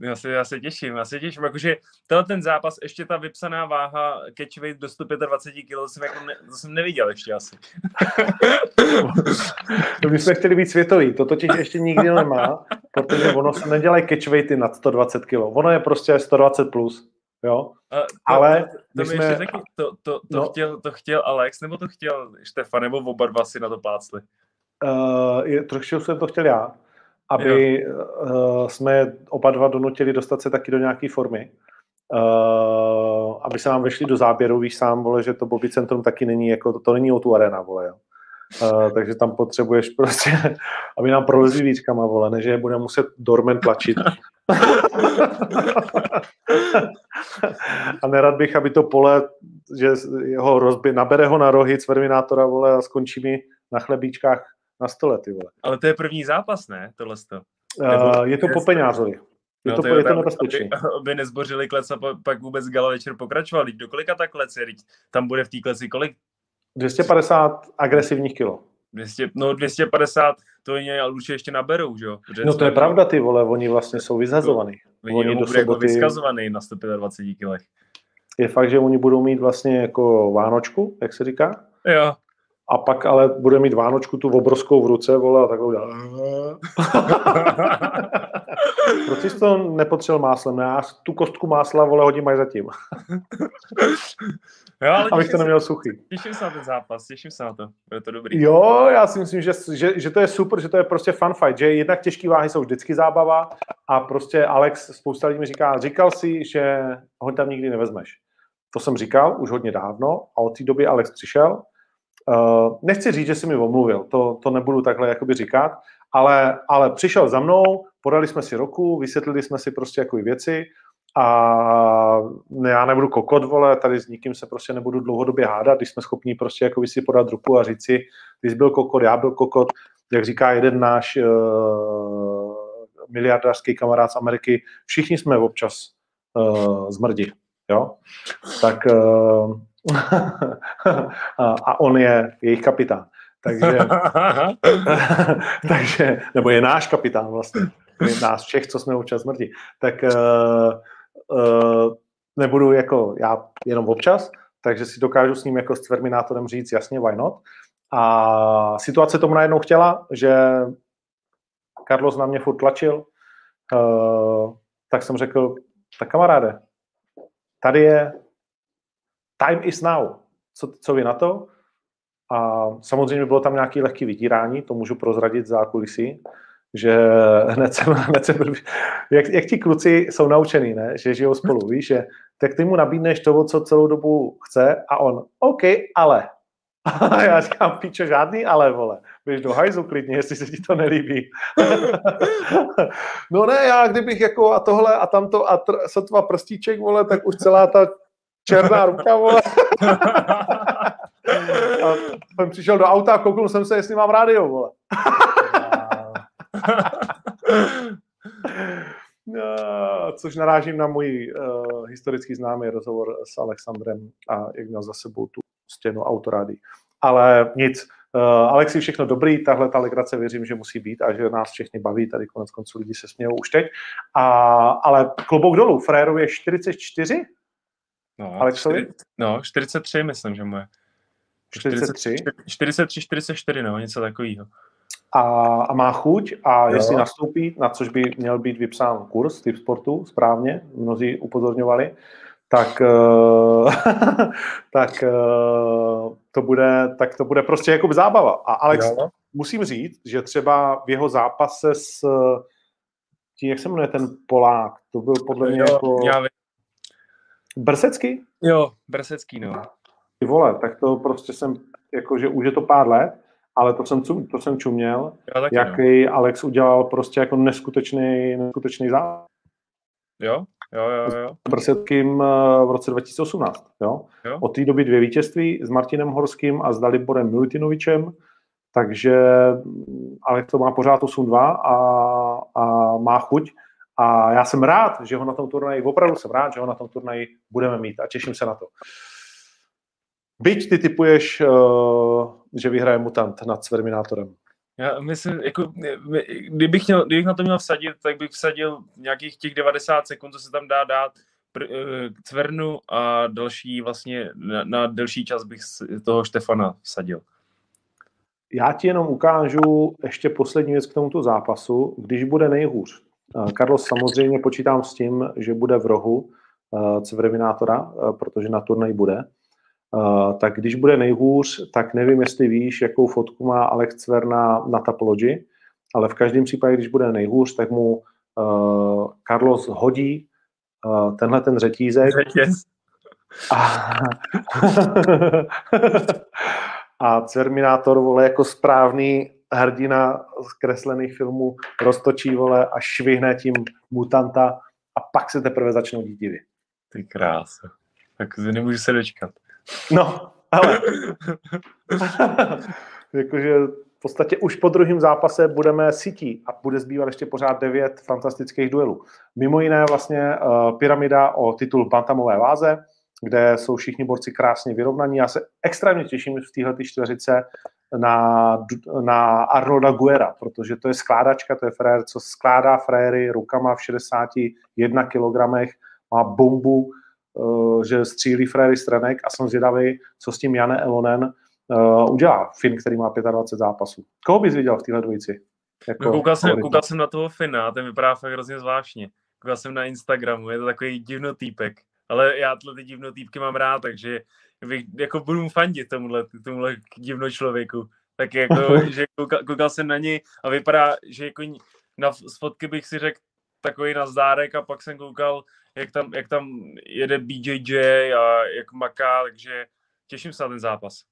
E: Já se, já se těším, já se těším, jakože tenhle ten zápas, ještě ta vypsaná váha catchweight do 125 kg, to jsem, jako ne, to jsem neviděl ještě asi.
C: to my jsme chtěli být světový, to totiž ještě nikdy nemá, protože ono se nedělají catchweighty nad 120 kg, ono je prostě 120 plus. Jo?
E: A to, Ale to, to, to, jsme... řekl, to, to, to, no. chtěl, to chtěl Alex, nebo to chtěl Štefan, nebo oba dva si na to plácli?
C: Uh, trošku jsem to chtěl já aby uh, jsme oba dva donutili dostat se taky do nějaké formy. Uh, aby se nám vešli do záběru, víš sám, vole, že to Bobby Centrum taky není, jako, to, to není o tu arena, vole, jo. Uh, takže tam potřebuješ prostě, aby nám prolezli víčkama, vole, než je bude muset Dormen tlačit. a nerad bych, aby to pole, že ho rozbi, nabere ho na rohy Cverminátora, vole, a skončí mi na chlebíčkách na stole, ty vole.
E: Ale to je první zápas, ne? Tohle to.
C: Uh, je to po peňázovi. Je, no, to, to, je to nebezpečné.
E: Aby, aby nezbořili klec a pak vůbec gala večer pokračoval. Teď do kolika ta klec je? Tam bude v té kleci kolik?
C: 250 agresivních kilo.
E: 200, no 250, to je ale určitě ještě naberou, že jo?
C: No to je pravda, ty vole, oni vlastně jsou vyzazovaný.
E: Oni, oni do soboty... jako vyskazovaný na 125 kilech.
C: Je fakt, že oni budou mít vlastně jako Vánočku, jak se říká,
F: Jo.
C: A pak ale bude mít Vánočku tu obrovskou v ruce, vole, a takhle udělá. Proč jsi to nepotřeboval máslem? Já tu kostku másla, vole, hodím až zatím,
F: jo, ale
C: abych to
F: se,
C: neměl suchý.
F: těším se na ten zápas, těším se na to. Bude to dobrý.
C: Jo, já si myslím, že, že, že to je super, že to je prostě fun fight, že jednak těžké váhy jsou vždycky zábava a prostě Alex, spousta lidí mi říká, říkal si, že ho tam nikdy nevezmeš. To jsem říkal už hodně dávno a od té doby Alex přišel. Uh, nechci říct, že si mi omluvil, to, to nebudu takhle jakoby říkat, ale, ale přišel za mnou, podali jsme si roku, vysvětlili jsme si prostě jako věci a já nebudu kokot, vole, tady s nikým se prostě nebudu dlouhodobě hádat, když jsme schopni prostě jako si podat ruku a říct si, ty byl kokot, já byl kokot, jak říká jeden náš uh, miliardářský kamarád z Ameriky, všichni jsme občas uh, zmrdi, jo? Tak uh, a, on je jejich kapitán. Takže, takže, nebo je náš kapitán vlastně, nás všech, co jsme občas smrti, tak uh, uh, nebudu jako já jenom občas, takže si dokážu s ním jako s Terminátorem říct jasně, why not. A situace tomu najednou chtěla, že Carlos na mě furt tlačil, uh, tak jsem řekl, tak kamaráde, tady je time is now. Co, co vy na to? A samozřejmě bylo tam nějaké lehké vydírání, to můžu prozradit za kulisy, že hned jsem, hned jsem byl, jak, jak ti kluci jsou naučený, ne? že žijou spolu, víš, že tak ty mu nabídneš toho, co celou dobu chce a on, OK, ale. A já říkám, píčo, žádný ale, vole. Běž do hajzu klidně, jestli se ti to nelíbí. no ne, já kdybych jako a tohle a tamto a tr- sotva prstíček, vole, tak už celá ta černá ruka, vole. a jsem přišel do auta a kouknul jsem se, jestli mám rádio, vole. Což narážím na můj uh, historický známý rozhovor s Alexandrem a jak měl za sebou tu stěnu autorády. Ale nic, uh, Alexi, všechno dobrý, tahle ta legrace věřím, že musí být a že nás všechny baví, tady konec konců lidi se smějou už teď. A, ale klobouk dolů, Frérovi je 44,
F: No,
C: Alexovi?
F: čtyři- No, 43 myslím, že mu je.
C: 43
F: 43, 44, no, něco takového.
C: a, a má chuť a
A: Jo.
C: jestli nastoupí, na což by měl být vypsán kurz typ sportu, správně, mnozí upozorňovali, tak, eh, tak, eh, to bude, tak to bude prostě jako zábava. A Alex,
F: Jo.
C: musím říct, že třeba v jeho zápase s tím, jak se jmenuje ten Polák, to byl podle mě
F: Jo,
C: jako
F: já vím.
C: Brsecký?
F: jo, Brsecký, no.
C: Ty vole, tak to prostě jsem, jakože už je to pár let, ale to jsem, to jsem čuměl,
F: Já taky, no.
C: jaký Alex udělal prostě jako neskutečný, neskutečný zápas
F: Jo, jo, jo, jo.
C: s Brseckým eh, v roce 2018. Jo?
F: Jo.
C: Od té doby dvě vítězství s Martinem Horským a s Daliborem Milutinovičem, takže mm, Alex to má pořád 8-2 a, a má chuť. A já jsem rád, že ho na tom turnaji, opravdu jsem rád, že ho na tom turnaji budeme mít a těším se na to. Byť ty typuješ, eh, že vyhraje Mutant nad Sverminátorem.
F: Já myslím, jako, kdybych, měl, kdybych na to měl vsadit, tak bych vsadil nějakých těch 90 sekund, co se tam dá dát pr, eh, Cvernu a další vlastně na, na delší čas bych toho Štefana vsadil.
C: Já ti jenom ukážu ještě poslední věc k tomuto zápasu, když bude nejhůř. Eh, Carlos samozřejmě počítám s tím, že bude v rohu eh, Cverminátora, eh, protože na turnaj bude. Tak když bude nejhůř, tak nevím, jestli víš, jakou fotku má Alex Cver na, na Tapology, ale v každém případě, když bude nejhůř, tak mu Carlos hodí tenhle ten řetízek
F: Řetěz.
C: a, a Terminátor, vole, jako správný hrdina z kreslených filmů roztočí, vole, a švihne tím mutanta a pak se teprve začnou dít divy.
F: Ty krása. Tak nemůžu se dočkat.
C: No, ale jakože v podstatě už po druhém zápase budeme sítí a bude zbývat ještě pořád devět fantastických duelů. Mimo jiné vlastně uh, pyramida o titul bantamové váze, kde jsou všichni borci krásně vyrovnaní. Já se extrémně těším v téhle čtveřice na, na Arnolda Guera, protože to je skládačka, to je frér, co skládá fréry rukama v 61 kilogramech, má bombu, uh, že střílí fréry stranek a jsem zvědavý, co s tím Jane Elonen, uh, udělá Finn, který má 25 zápasů. Koho bys viděl v téhle dvojici?
E: Jako no, koukal, jsem, koukal jsem na toho Fina, ten vypadá fakt hrozně zvláštně. Koukal jsem na Instagramu, je to takový divnotýpek. Ale já tyhle ty divnotýpky mám rád, takže bych, jako budu mu fandit tomuhle, tomuhle divno člověku. Tak jako, že koukal, koukal, jsem na něj a vypadá, že jako na fotky bych si řekl takový nazdárek a pak jsem koukal, jak tam, jak tam jede BJJ a jak maká, takže těším se na ten zápas.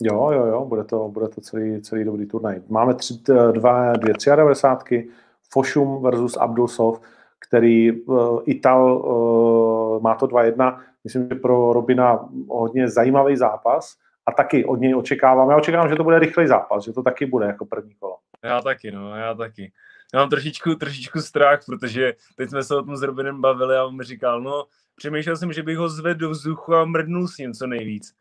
C: Jo, jo, jo, bude to, bude to celý, celý dobrý turnaj. Máme tři, dva, dvě 93. Fošum versus Abdulsov, který uh, Ital uh, má to 2-1. Myslím, že pro Robina hodně zajímavý zápas a taky od něj očekávám. Já očekávám, že to bude rychlý zápas, že to taky bude jako první kolo.
E: Já taky, no, já taky. Já mám trošičku, trošičku strach, protože teď jsme se o tom s Robinem bavili a on mi říkal, no, přemýšlel jsem, že bych ho zvedl do vzduchu a mrdnul s ním co nejvíc.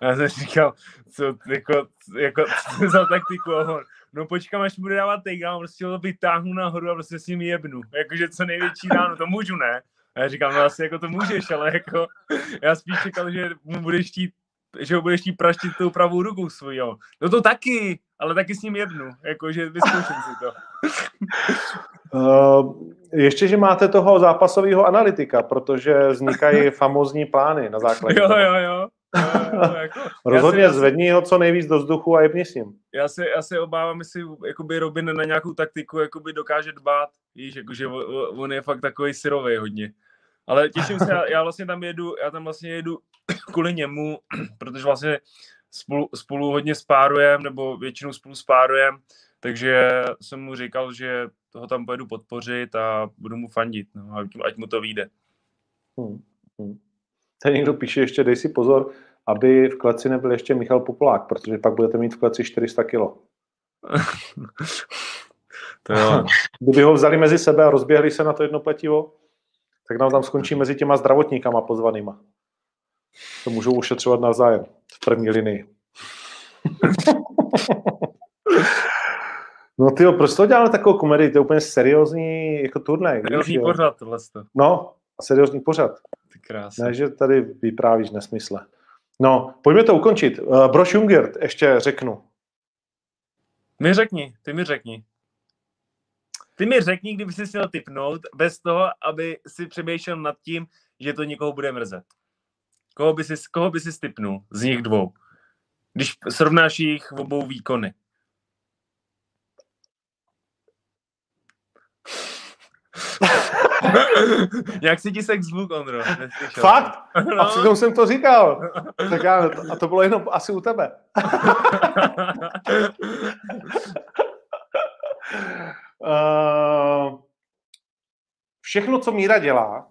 E: A já jsem říkal, co, jako, jako, co za taktiku? A on, no počkám, až bude dávat takedown, prostě ho vytáhnu nahoru a prostě s ním jebnu. Jakože co největší ráno, to můžu, ne? A já říkám, no asi jako to můžeš, ale jako, já spíš čekal, že mu budeš chtít že ho budeš chtít praštit tou pravou rukou svojí, jo. No to taky, ale taky s ním jednu, jakože vyzkouším si to.
C: Uh, ještě, že máte toho zápasového analytika, protože vznikají famózní plány na základě
E: Jo,
C: toho.
E: jo, jo. Uh, jako,
C: Rozhodně si, zvedni ho co nejvíc do vzduchu a jebni s ním.
E: Já se, já se obávám, jestli jakoby Robin na nějakou taktiku jakoby dokáže dbát. Víš, jakože on je fakt takový syrový hodně. Ale těším se, já, já vlastně tam jedu, já tam vlastně jedu kvůli němu, protože vlastně spolu, spolu hodně spárujeme, nebo většinou spolu spárujeme, takže jsem mu říkal, že toho tam pojedu podpořit a budu mu fandit, no, ať, ať mu to vyjde.
C: Hmm. Hmm. Tady někdo píše ještě, dej si pozor, aby v kleci nebyl ještě Michal Popolák, protože pak budete mít v kleci 400 kilo.
E: to jo.
C: Kdyby ho vzali mezi sebe a rozběhli se na to jedno pletivo, tak nám tam skončí mezi těma zdravotníkama pozvanýma. To můžou ušetřovat navzájem v první linii. no ty proč to děláme takovou komedii? To je úplně seriózní jako turnaj.
E: Seriózní pořad tohle.
C: No, seriózní pořad.
E: Krásně.
C: Ne, že tady vyprávíš nesmysle. No, pojďme to ukončit. Uh, Broš Jungert, ještě řeknu.
E: Mi řekni, ty mi řekni. Ty mi řekni, kdyby jsi měl typnout, bez toho, aby si přemýšlel nad tím, že to někoho bude mrzet. Koho by si, koho by si typnul z nich dvou? Když srovnáš jejich obou výkony. Jak si ti sex zvuk, Ondro? Neslyšel.
C: Fakt? No. A přitom jsem to říkal. Tak já, a to bylo jenom asi u tebe. uh, všechno, co Míra dělá,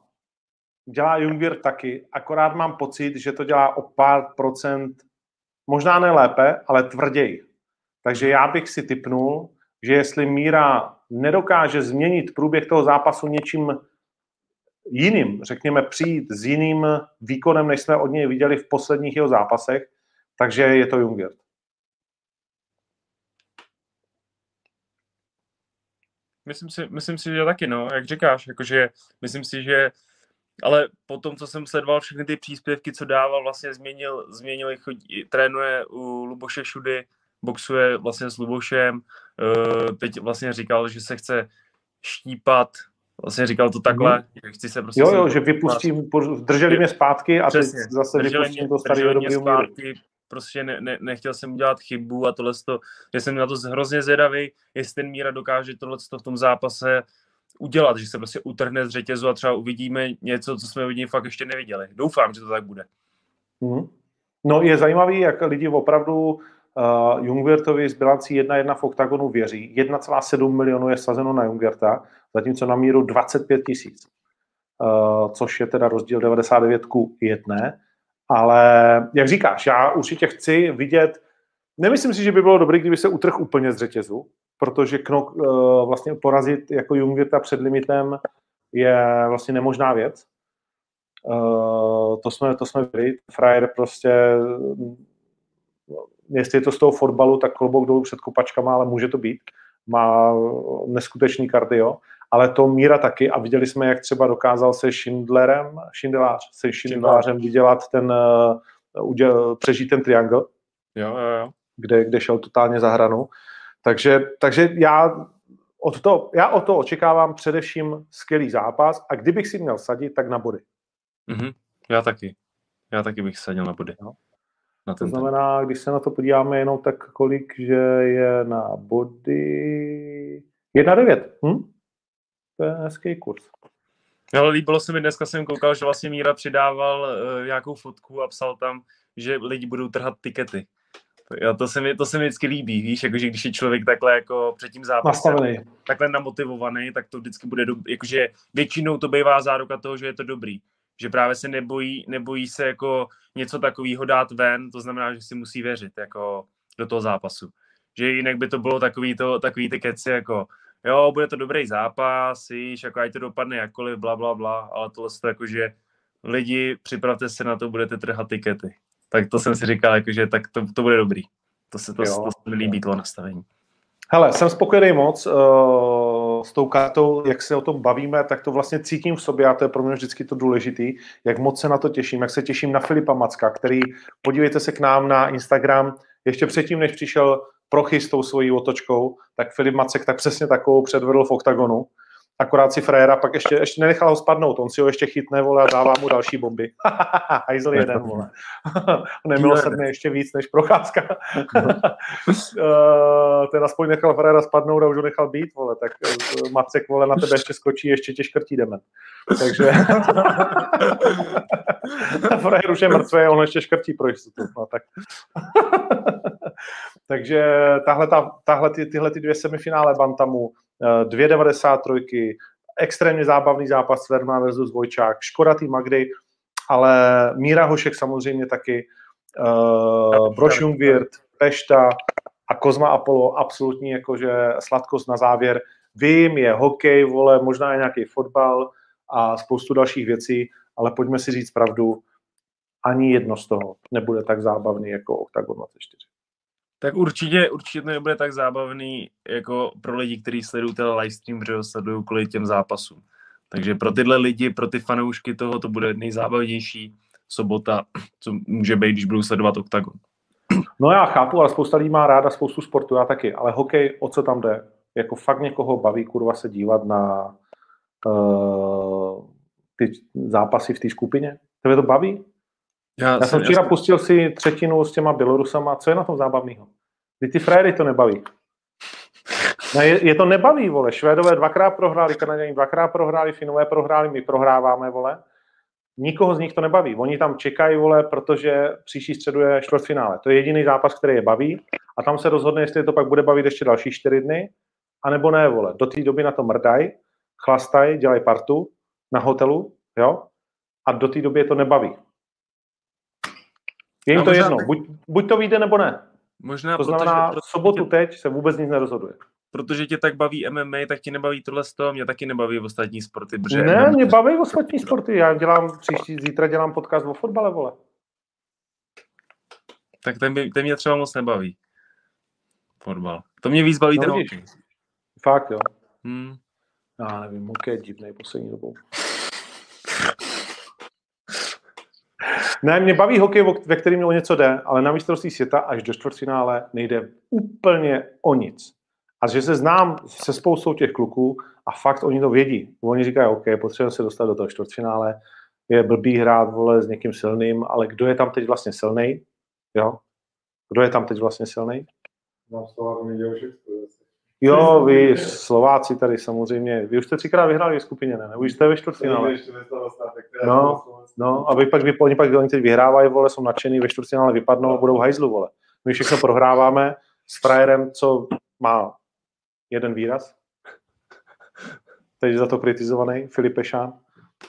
C: dělá Jungwirth taky, akorát mám pocit, že to dělá o pár procent, možná ne lépe, ale tvrději. Takže já bych si typnul, že jestli Míra nedokáže změnit průběh toho zápasu něčím jiným, řekněme přijít s jiným výkonem, než jsme od něj viděli v posledních jeho zápasech, takže je to Jungwirth.
E: Myslím si, myslím si, že taky, no, jak říkáš, jakože myslím si, že ale po tom, co jsem sledoval všechny ty příspěvky, co dával, vlastně změnil, změnil chodí, trénuje u Luboše Šudy, boxuje vlastně s Lubošem, teď vlastně říkal, že se chce štípat, vlastně říkal to takhle, mm. že chci se prostě...
C: Jo, jo, že vypustím, drželi mě zpátky a Přesně. teď zase vypustím mě, to starého dobrého zpátky,
E: prostě ne, ne, nechtěl jsem udělat chybu a tohle, že jsem na to hrozně zvědavý, jestli ten Míra dokáže tohle v tom zápase udělat, že se prostě utrhne z řetězu a třeba uvidíme něco, co jsme od něj fakt ještě neviděli. Doufám, že to tak bude.
C: Mm. No je zajímavý, jak lidi opravdu uh, Jungwirtovi z bilancí 1-1 v oktagonu věří. 1,7 milionů je sazeno na Jungwirta, zatímco na míru 25 tisíc, uh, což je teda rozdíl 99 ku 1. Ale jak říkáš, já určitě chci vidět, nemyslím si, že by bylo dobré, kdyby se utrh úplně z řetězu, protože Knok uh, vlastně porazit jako Jungwirta před limitem je vlastně nemožná věc. Uh, to jsme, to jsme byli. Frajer prostě, jestli je to z toho fotbalu, tak klobouk dolů před kopačkama, ale může to být. Má neskutečný kardio, ale to Míra taky a viděli jsme, jak třeba dokázal se Schindlerem, Schindlář, se Schindlářem vydělat ten, uh, uděl, přežít ten triangle
E: Jo, jo, jo.
C: kde, kde šel totálně za hranu. Takže, takže já, od to, já od toho očekávám především skvělý zápas a kdybych si měl sadit, tak na body.
E: Mhm. Já taky. Já taky bych sadil na body.
C: Jo.
E: Na
C: To
E: ten
C: znamená, když se na to podíváme jenom tak kolik, že je na body 1,9. Hm? To je hezký kurz.
E: Ale líbilo se mi, dneska jsem koukal, že vlastně Míra přidával uh, nějakou fotku a psal tam, že lidi budou trhat tikety. To, jo, to, se mi, to se mi vždycky líbí, víš, jakože když je člověk takhle jako před tím zápasem,
C: Nastavený.
E: takhle namotivovaný, tak to vždycky bude, do, jakože většinou to bývá záruka toho, že je to dobrý. Že právě se nebojí, nebojí se jako něco takového dát ven, to znamená, že si musí věřit jako do toho zápasu. Že jinak by to bylo takový, to, takový ty keci jako jo, bude to dobrý zápas, víš, jako ať to dopadne jakkoliv, bla, bla, bla, ale tohle to jako, že lidi, připravte se na to, budete trhat tikety. Tak to jsem si říkal, jako, že tak to, to bude dobrý. To se, to,
C: Jo.
E: to se mi líbí, to nastavení.
C: Hele, jsem spokojený moc uh, s tou kartou, jak se o tom bavíme, tak to vlastně cítím v sobě a to je pro mě vždycky to důležitý, jak moc se na to těším, jak se těším na Filipa Macka, který, podívejte se k nám na Instagram, ještě předtím, než přišel Prochy s tou svojí otočkou, tak Filip Macek tak přesně takovou předvedl v oktagonu. Akorát si frajera pak ještě, ještě nenechal ho spadnout, on si ho ještě chytne, vole, a dává mu další bomby. Hajzl jeden, vole. Nemilosrdný ještě víc než procházka. uh, ten aspoň nechal frajera spadnout a už ho nechal být, vole, tak uh, Macek, vole, na tebe ještě skočí, ještě tě škrtí demen. Takže frajer už je mrtvý, on ještě škrtí pro jistotu. No, tak. Takže tahle, ta, tahle ty, tyhle ty dvě semifinále Bantamu, eh, dvě 93, extrémně zábavný zápas Sverma versus Vojčák, škoda tý Magdy, ale Míra Hošek samozřejmě taky, uh, Broš Jungwirth, Pešta a Kozma Apollo, absolutní jakože sladkost na závěr. Vím, je hokej, vole, možná je nějaký fotbal a spoustu dalších věcí, ale pojďme si říct pravdu, ani jedno z toho nebude tak zábavný jako Octagon 24.
E: Tak určitě, určitě to nebude tak zábavný jako pro lidi, kteří sledují ten livestream, že ho sledují kvůli těm zápasům. Takže pro tyhle lidi, pro ty fanoušky toho, to bude nejzábavnější sobota, co může být, když budou sledovat Octagon.
C: No já chápu, ale spousta lidí má ráda spoustu sportu, já taky, ale hokej, o co tam jde? Jako fakt někoho baví, kurva, se dívat na uh, ty zápasy v té skupině? Tebe to baví? Já jsem včera pustil si třetinu s těma Bělorusama. Co je na tom zábavného? Kdy ty frajery to nebaví. No je, je, to nebaví, vole. Švédové dvakrát prohráli, Kanaděni dvakrát prohráli, Finové prohráli, my prohráváme, vole. Nikoho z nich to nebaví. Oni tam čekají, vole, protože příští středu je čtvrtfinále. To je jediný zápas, který je baví a tam se rozhodne, jestli to pak bude bavit ještě další čtyři dny, anebo ne, vole. Do té doby na to mrdaj, chlastají, dělají partu na hotelu, jo, a do té doby je to nebaví. Je jim
E: A
C: to jedno,
E: tak-
C: buď, buď to vyjde, nebo ne.
E: Možná
C: To
E: protože,
C: znamená,
E: protože,
C: v sobotu teď se vůbec nic nerozhoduje.
E: protože tě tak baví MMA, tak ti nebaví tohle z toho, mě taky nebaví ostatní sporty, protože
C: Ne,
E: MMA
C: mě baví ostatní sporty. Já dělám příští, zítra dělám podcast o fotbale, vole.
E: tak ten, by, ten mě třeba moc nebaví. Fotbal. To mě víc baví
C: No
E: ten hokej.
C: Fakt, jo.
E: Hmm.
C: Já nevím, hokej je divný poslední dobou. Ne, mě baví hokej, ve kterým o něco jde, ale na mistrovství světa až do čtvrtfinále nejde úplně o nic. A že se znám se spoustou těch kluků a fakt oni to vědí. Oni říkají, OK, potřebujeme se dostat do toho čtvrtfinále, je blbý hrát, vole, s někým silným, ale kdo je tam teď vlastně silný? Jo? Kdo je tam teď vlastně silný?
D: Mám slova, všechno.
C: Jo, vy Slováci tady samozřejmě. Vy už jste třikrát vyhráli v skupině, ne? Už jste ve čtvrtfinále. No, No a vy pak, vy, oni pak, oni teď vyhrávají, vole, jsou nadšený, ve čtvrtfinále vypadnou a budou hajzlu, vole. My všechno prohráváme s frajerem, co má jeden výraz. Teď za to kritizovaný, Filipe Šán.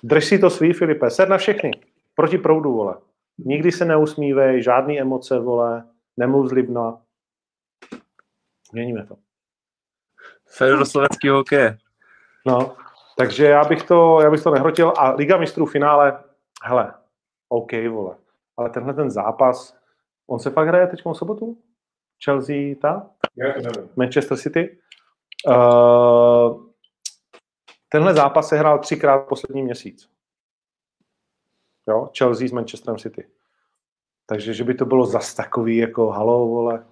C: Drž si to svý, Filipe, sed na všechny. Proti proudu, vole. Nikdy se neusmívej, žádný emoce, vole. Nemluv zlibno. Měníme to.
E: Fedor slovenský hokej.
C: No, takže já bych to, já bych to nehrotil. A Liga mistrů v finále, hele, OK, vole. Ale tenhle ten zápas, on se fakt hraje teď v sobotu? Chelsea, ta?
D: Já to nevím.
C: Manchester City? Uh, tenhle zápas se hrál třikrát poslední měsíc. Jo, Chelsea s Manchesterem City. Takže, že by to bylo zas takový jako halo, vole,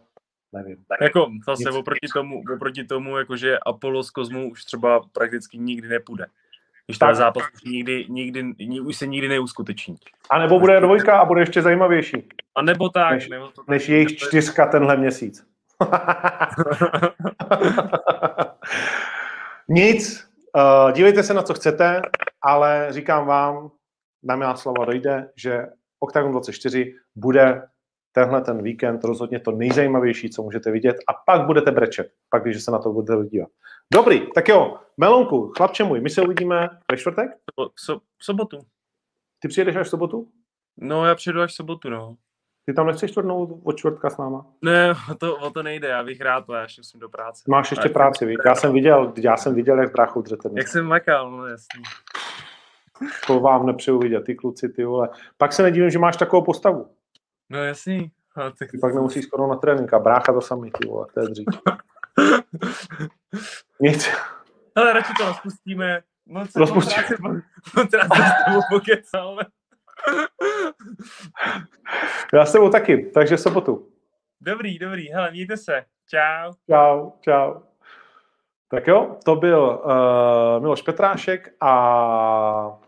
C: nevím.
E: Jako zase
C: Nic.
E: oproti tomu, oproti tomu, jakože Apollo z Kozmu už třeba prakticky nikdy nepůjde. Když
C: Tak.
E: ten zápas už nikdy, nikdy, ni- už se nikdy neuskuteční.
C: A nebo bude dvojka a bude ještě zajímavější,
E: A nebo tak,
C: Než-
E: nebo to tak,
C: než jejich čtyřka tenhle měsíc. Nic, uh, dívejte se na co chcete, ale říkám vám, na mé slova dojde, že Octagon 24 bude tenhle ten víkend rozhodně to nejzajímavější, co můžete vidět a pak budete brečet, pak když se na to budete dívat. Dobrý, tak jo, Melonku, chlapče můj, my se uvidíme ve čtvrtek?
E: so, so, v sobotu.
C: Ty přijedeš až v sobotu?
E: No, já přijedu až v sobotu, no.
C: Ty tam nechceš čtvrtnout od čtvrtka s náma?
E: Ne, o to, o to nejde, já bych rád, ale já ještě musím do práce.
C: Máš ještě práci, víš? Já jsem viděl, já jsem viděl, jak bráchu dřete.
E: Jak jsem makal, no jasný.
C: To vám nepřeju vidět, ty kluci, ty vole. Pak se nedivím, že máš takovou postavu.
E: No jasný. A ty...
C: Ty pak nemusíš skoro na trénink a brácha to samý, ty vole, to je dřív. Nic.
E: Ale radši to rozpustíme. Moc se
C: Rozpustíme.
E: moc rád se- Moc rád se s tebou pokecal.
C: Já s tebou taky, takže sobotu.
E: Dobrý, dobrý, hele, mějte se. Čau.
C: Čau, čau. Tak jo, to byl uh, Miloš Petrášek a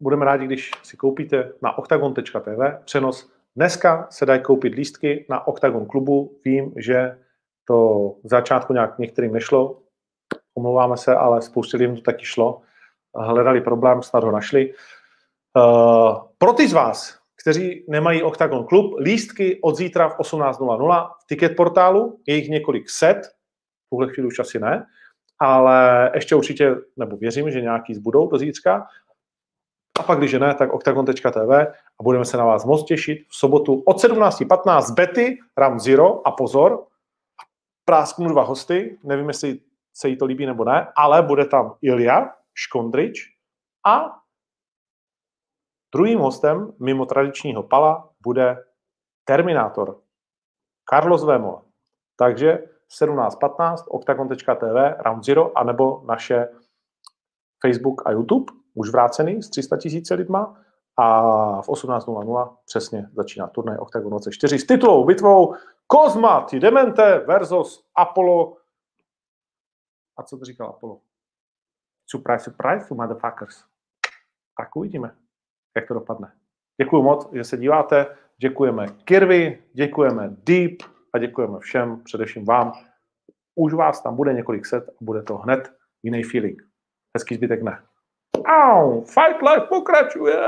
C: budeme rádi, když si koupíte na octagon.tv přenos. Dneska se dají koupit lístky na Octagon klubu. Vím, že to v začátku nějak některým nešlo, omlouváme se, ale spoustě lidem to taky šlo. Hledali problém, snad ho našli. Uh, pro ty z vás, kteří nemají Octagon klub, lístky od zítra v 18.00 v ticket portálu, je jich několik set, v tuhle chvíli už asi ne, ale ještě určitě, nebo věřím, že nějaký zbudou do zítřka. A pak, když ne, tak octagon.tv a budeme se na vás moc těšit v sobotu od 17.15 Betty, Ram Zero a pozor, prásknu dva hosty, nevím, jestli se jí to líbí nebo ne, ale bude tam Ilja Škondrič a druhým hostem mimo tradičního pala bude Terminátor Carlos Vémola. Takže 17.15 octagon.tv Round Zero anebo naše Facebook a YouTube, už vrácený s 300 tisíci lidma a v 18.00 přesně začíná turnaj Octagon 24 s titulovou bitvou Kozma Demente versus Apollo a co to říkal Apollo? Surprise, surprise, you motherfuckers. Tak uvidíme, jak to dopadne. Děkuji moc, že se díváte. Děkujeme Kirby, děkujeme Deep a děkujeme všem, především vám. Už vás tam bude několik set a bude to hned jiný feeling. Hezký zbytek ne. Au, Fight Life pokračuje!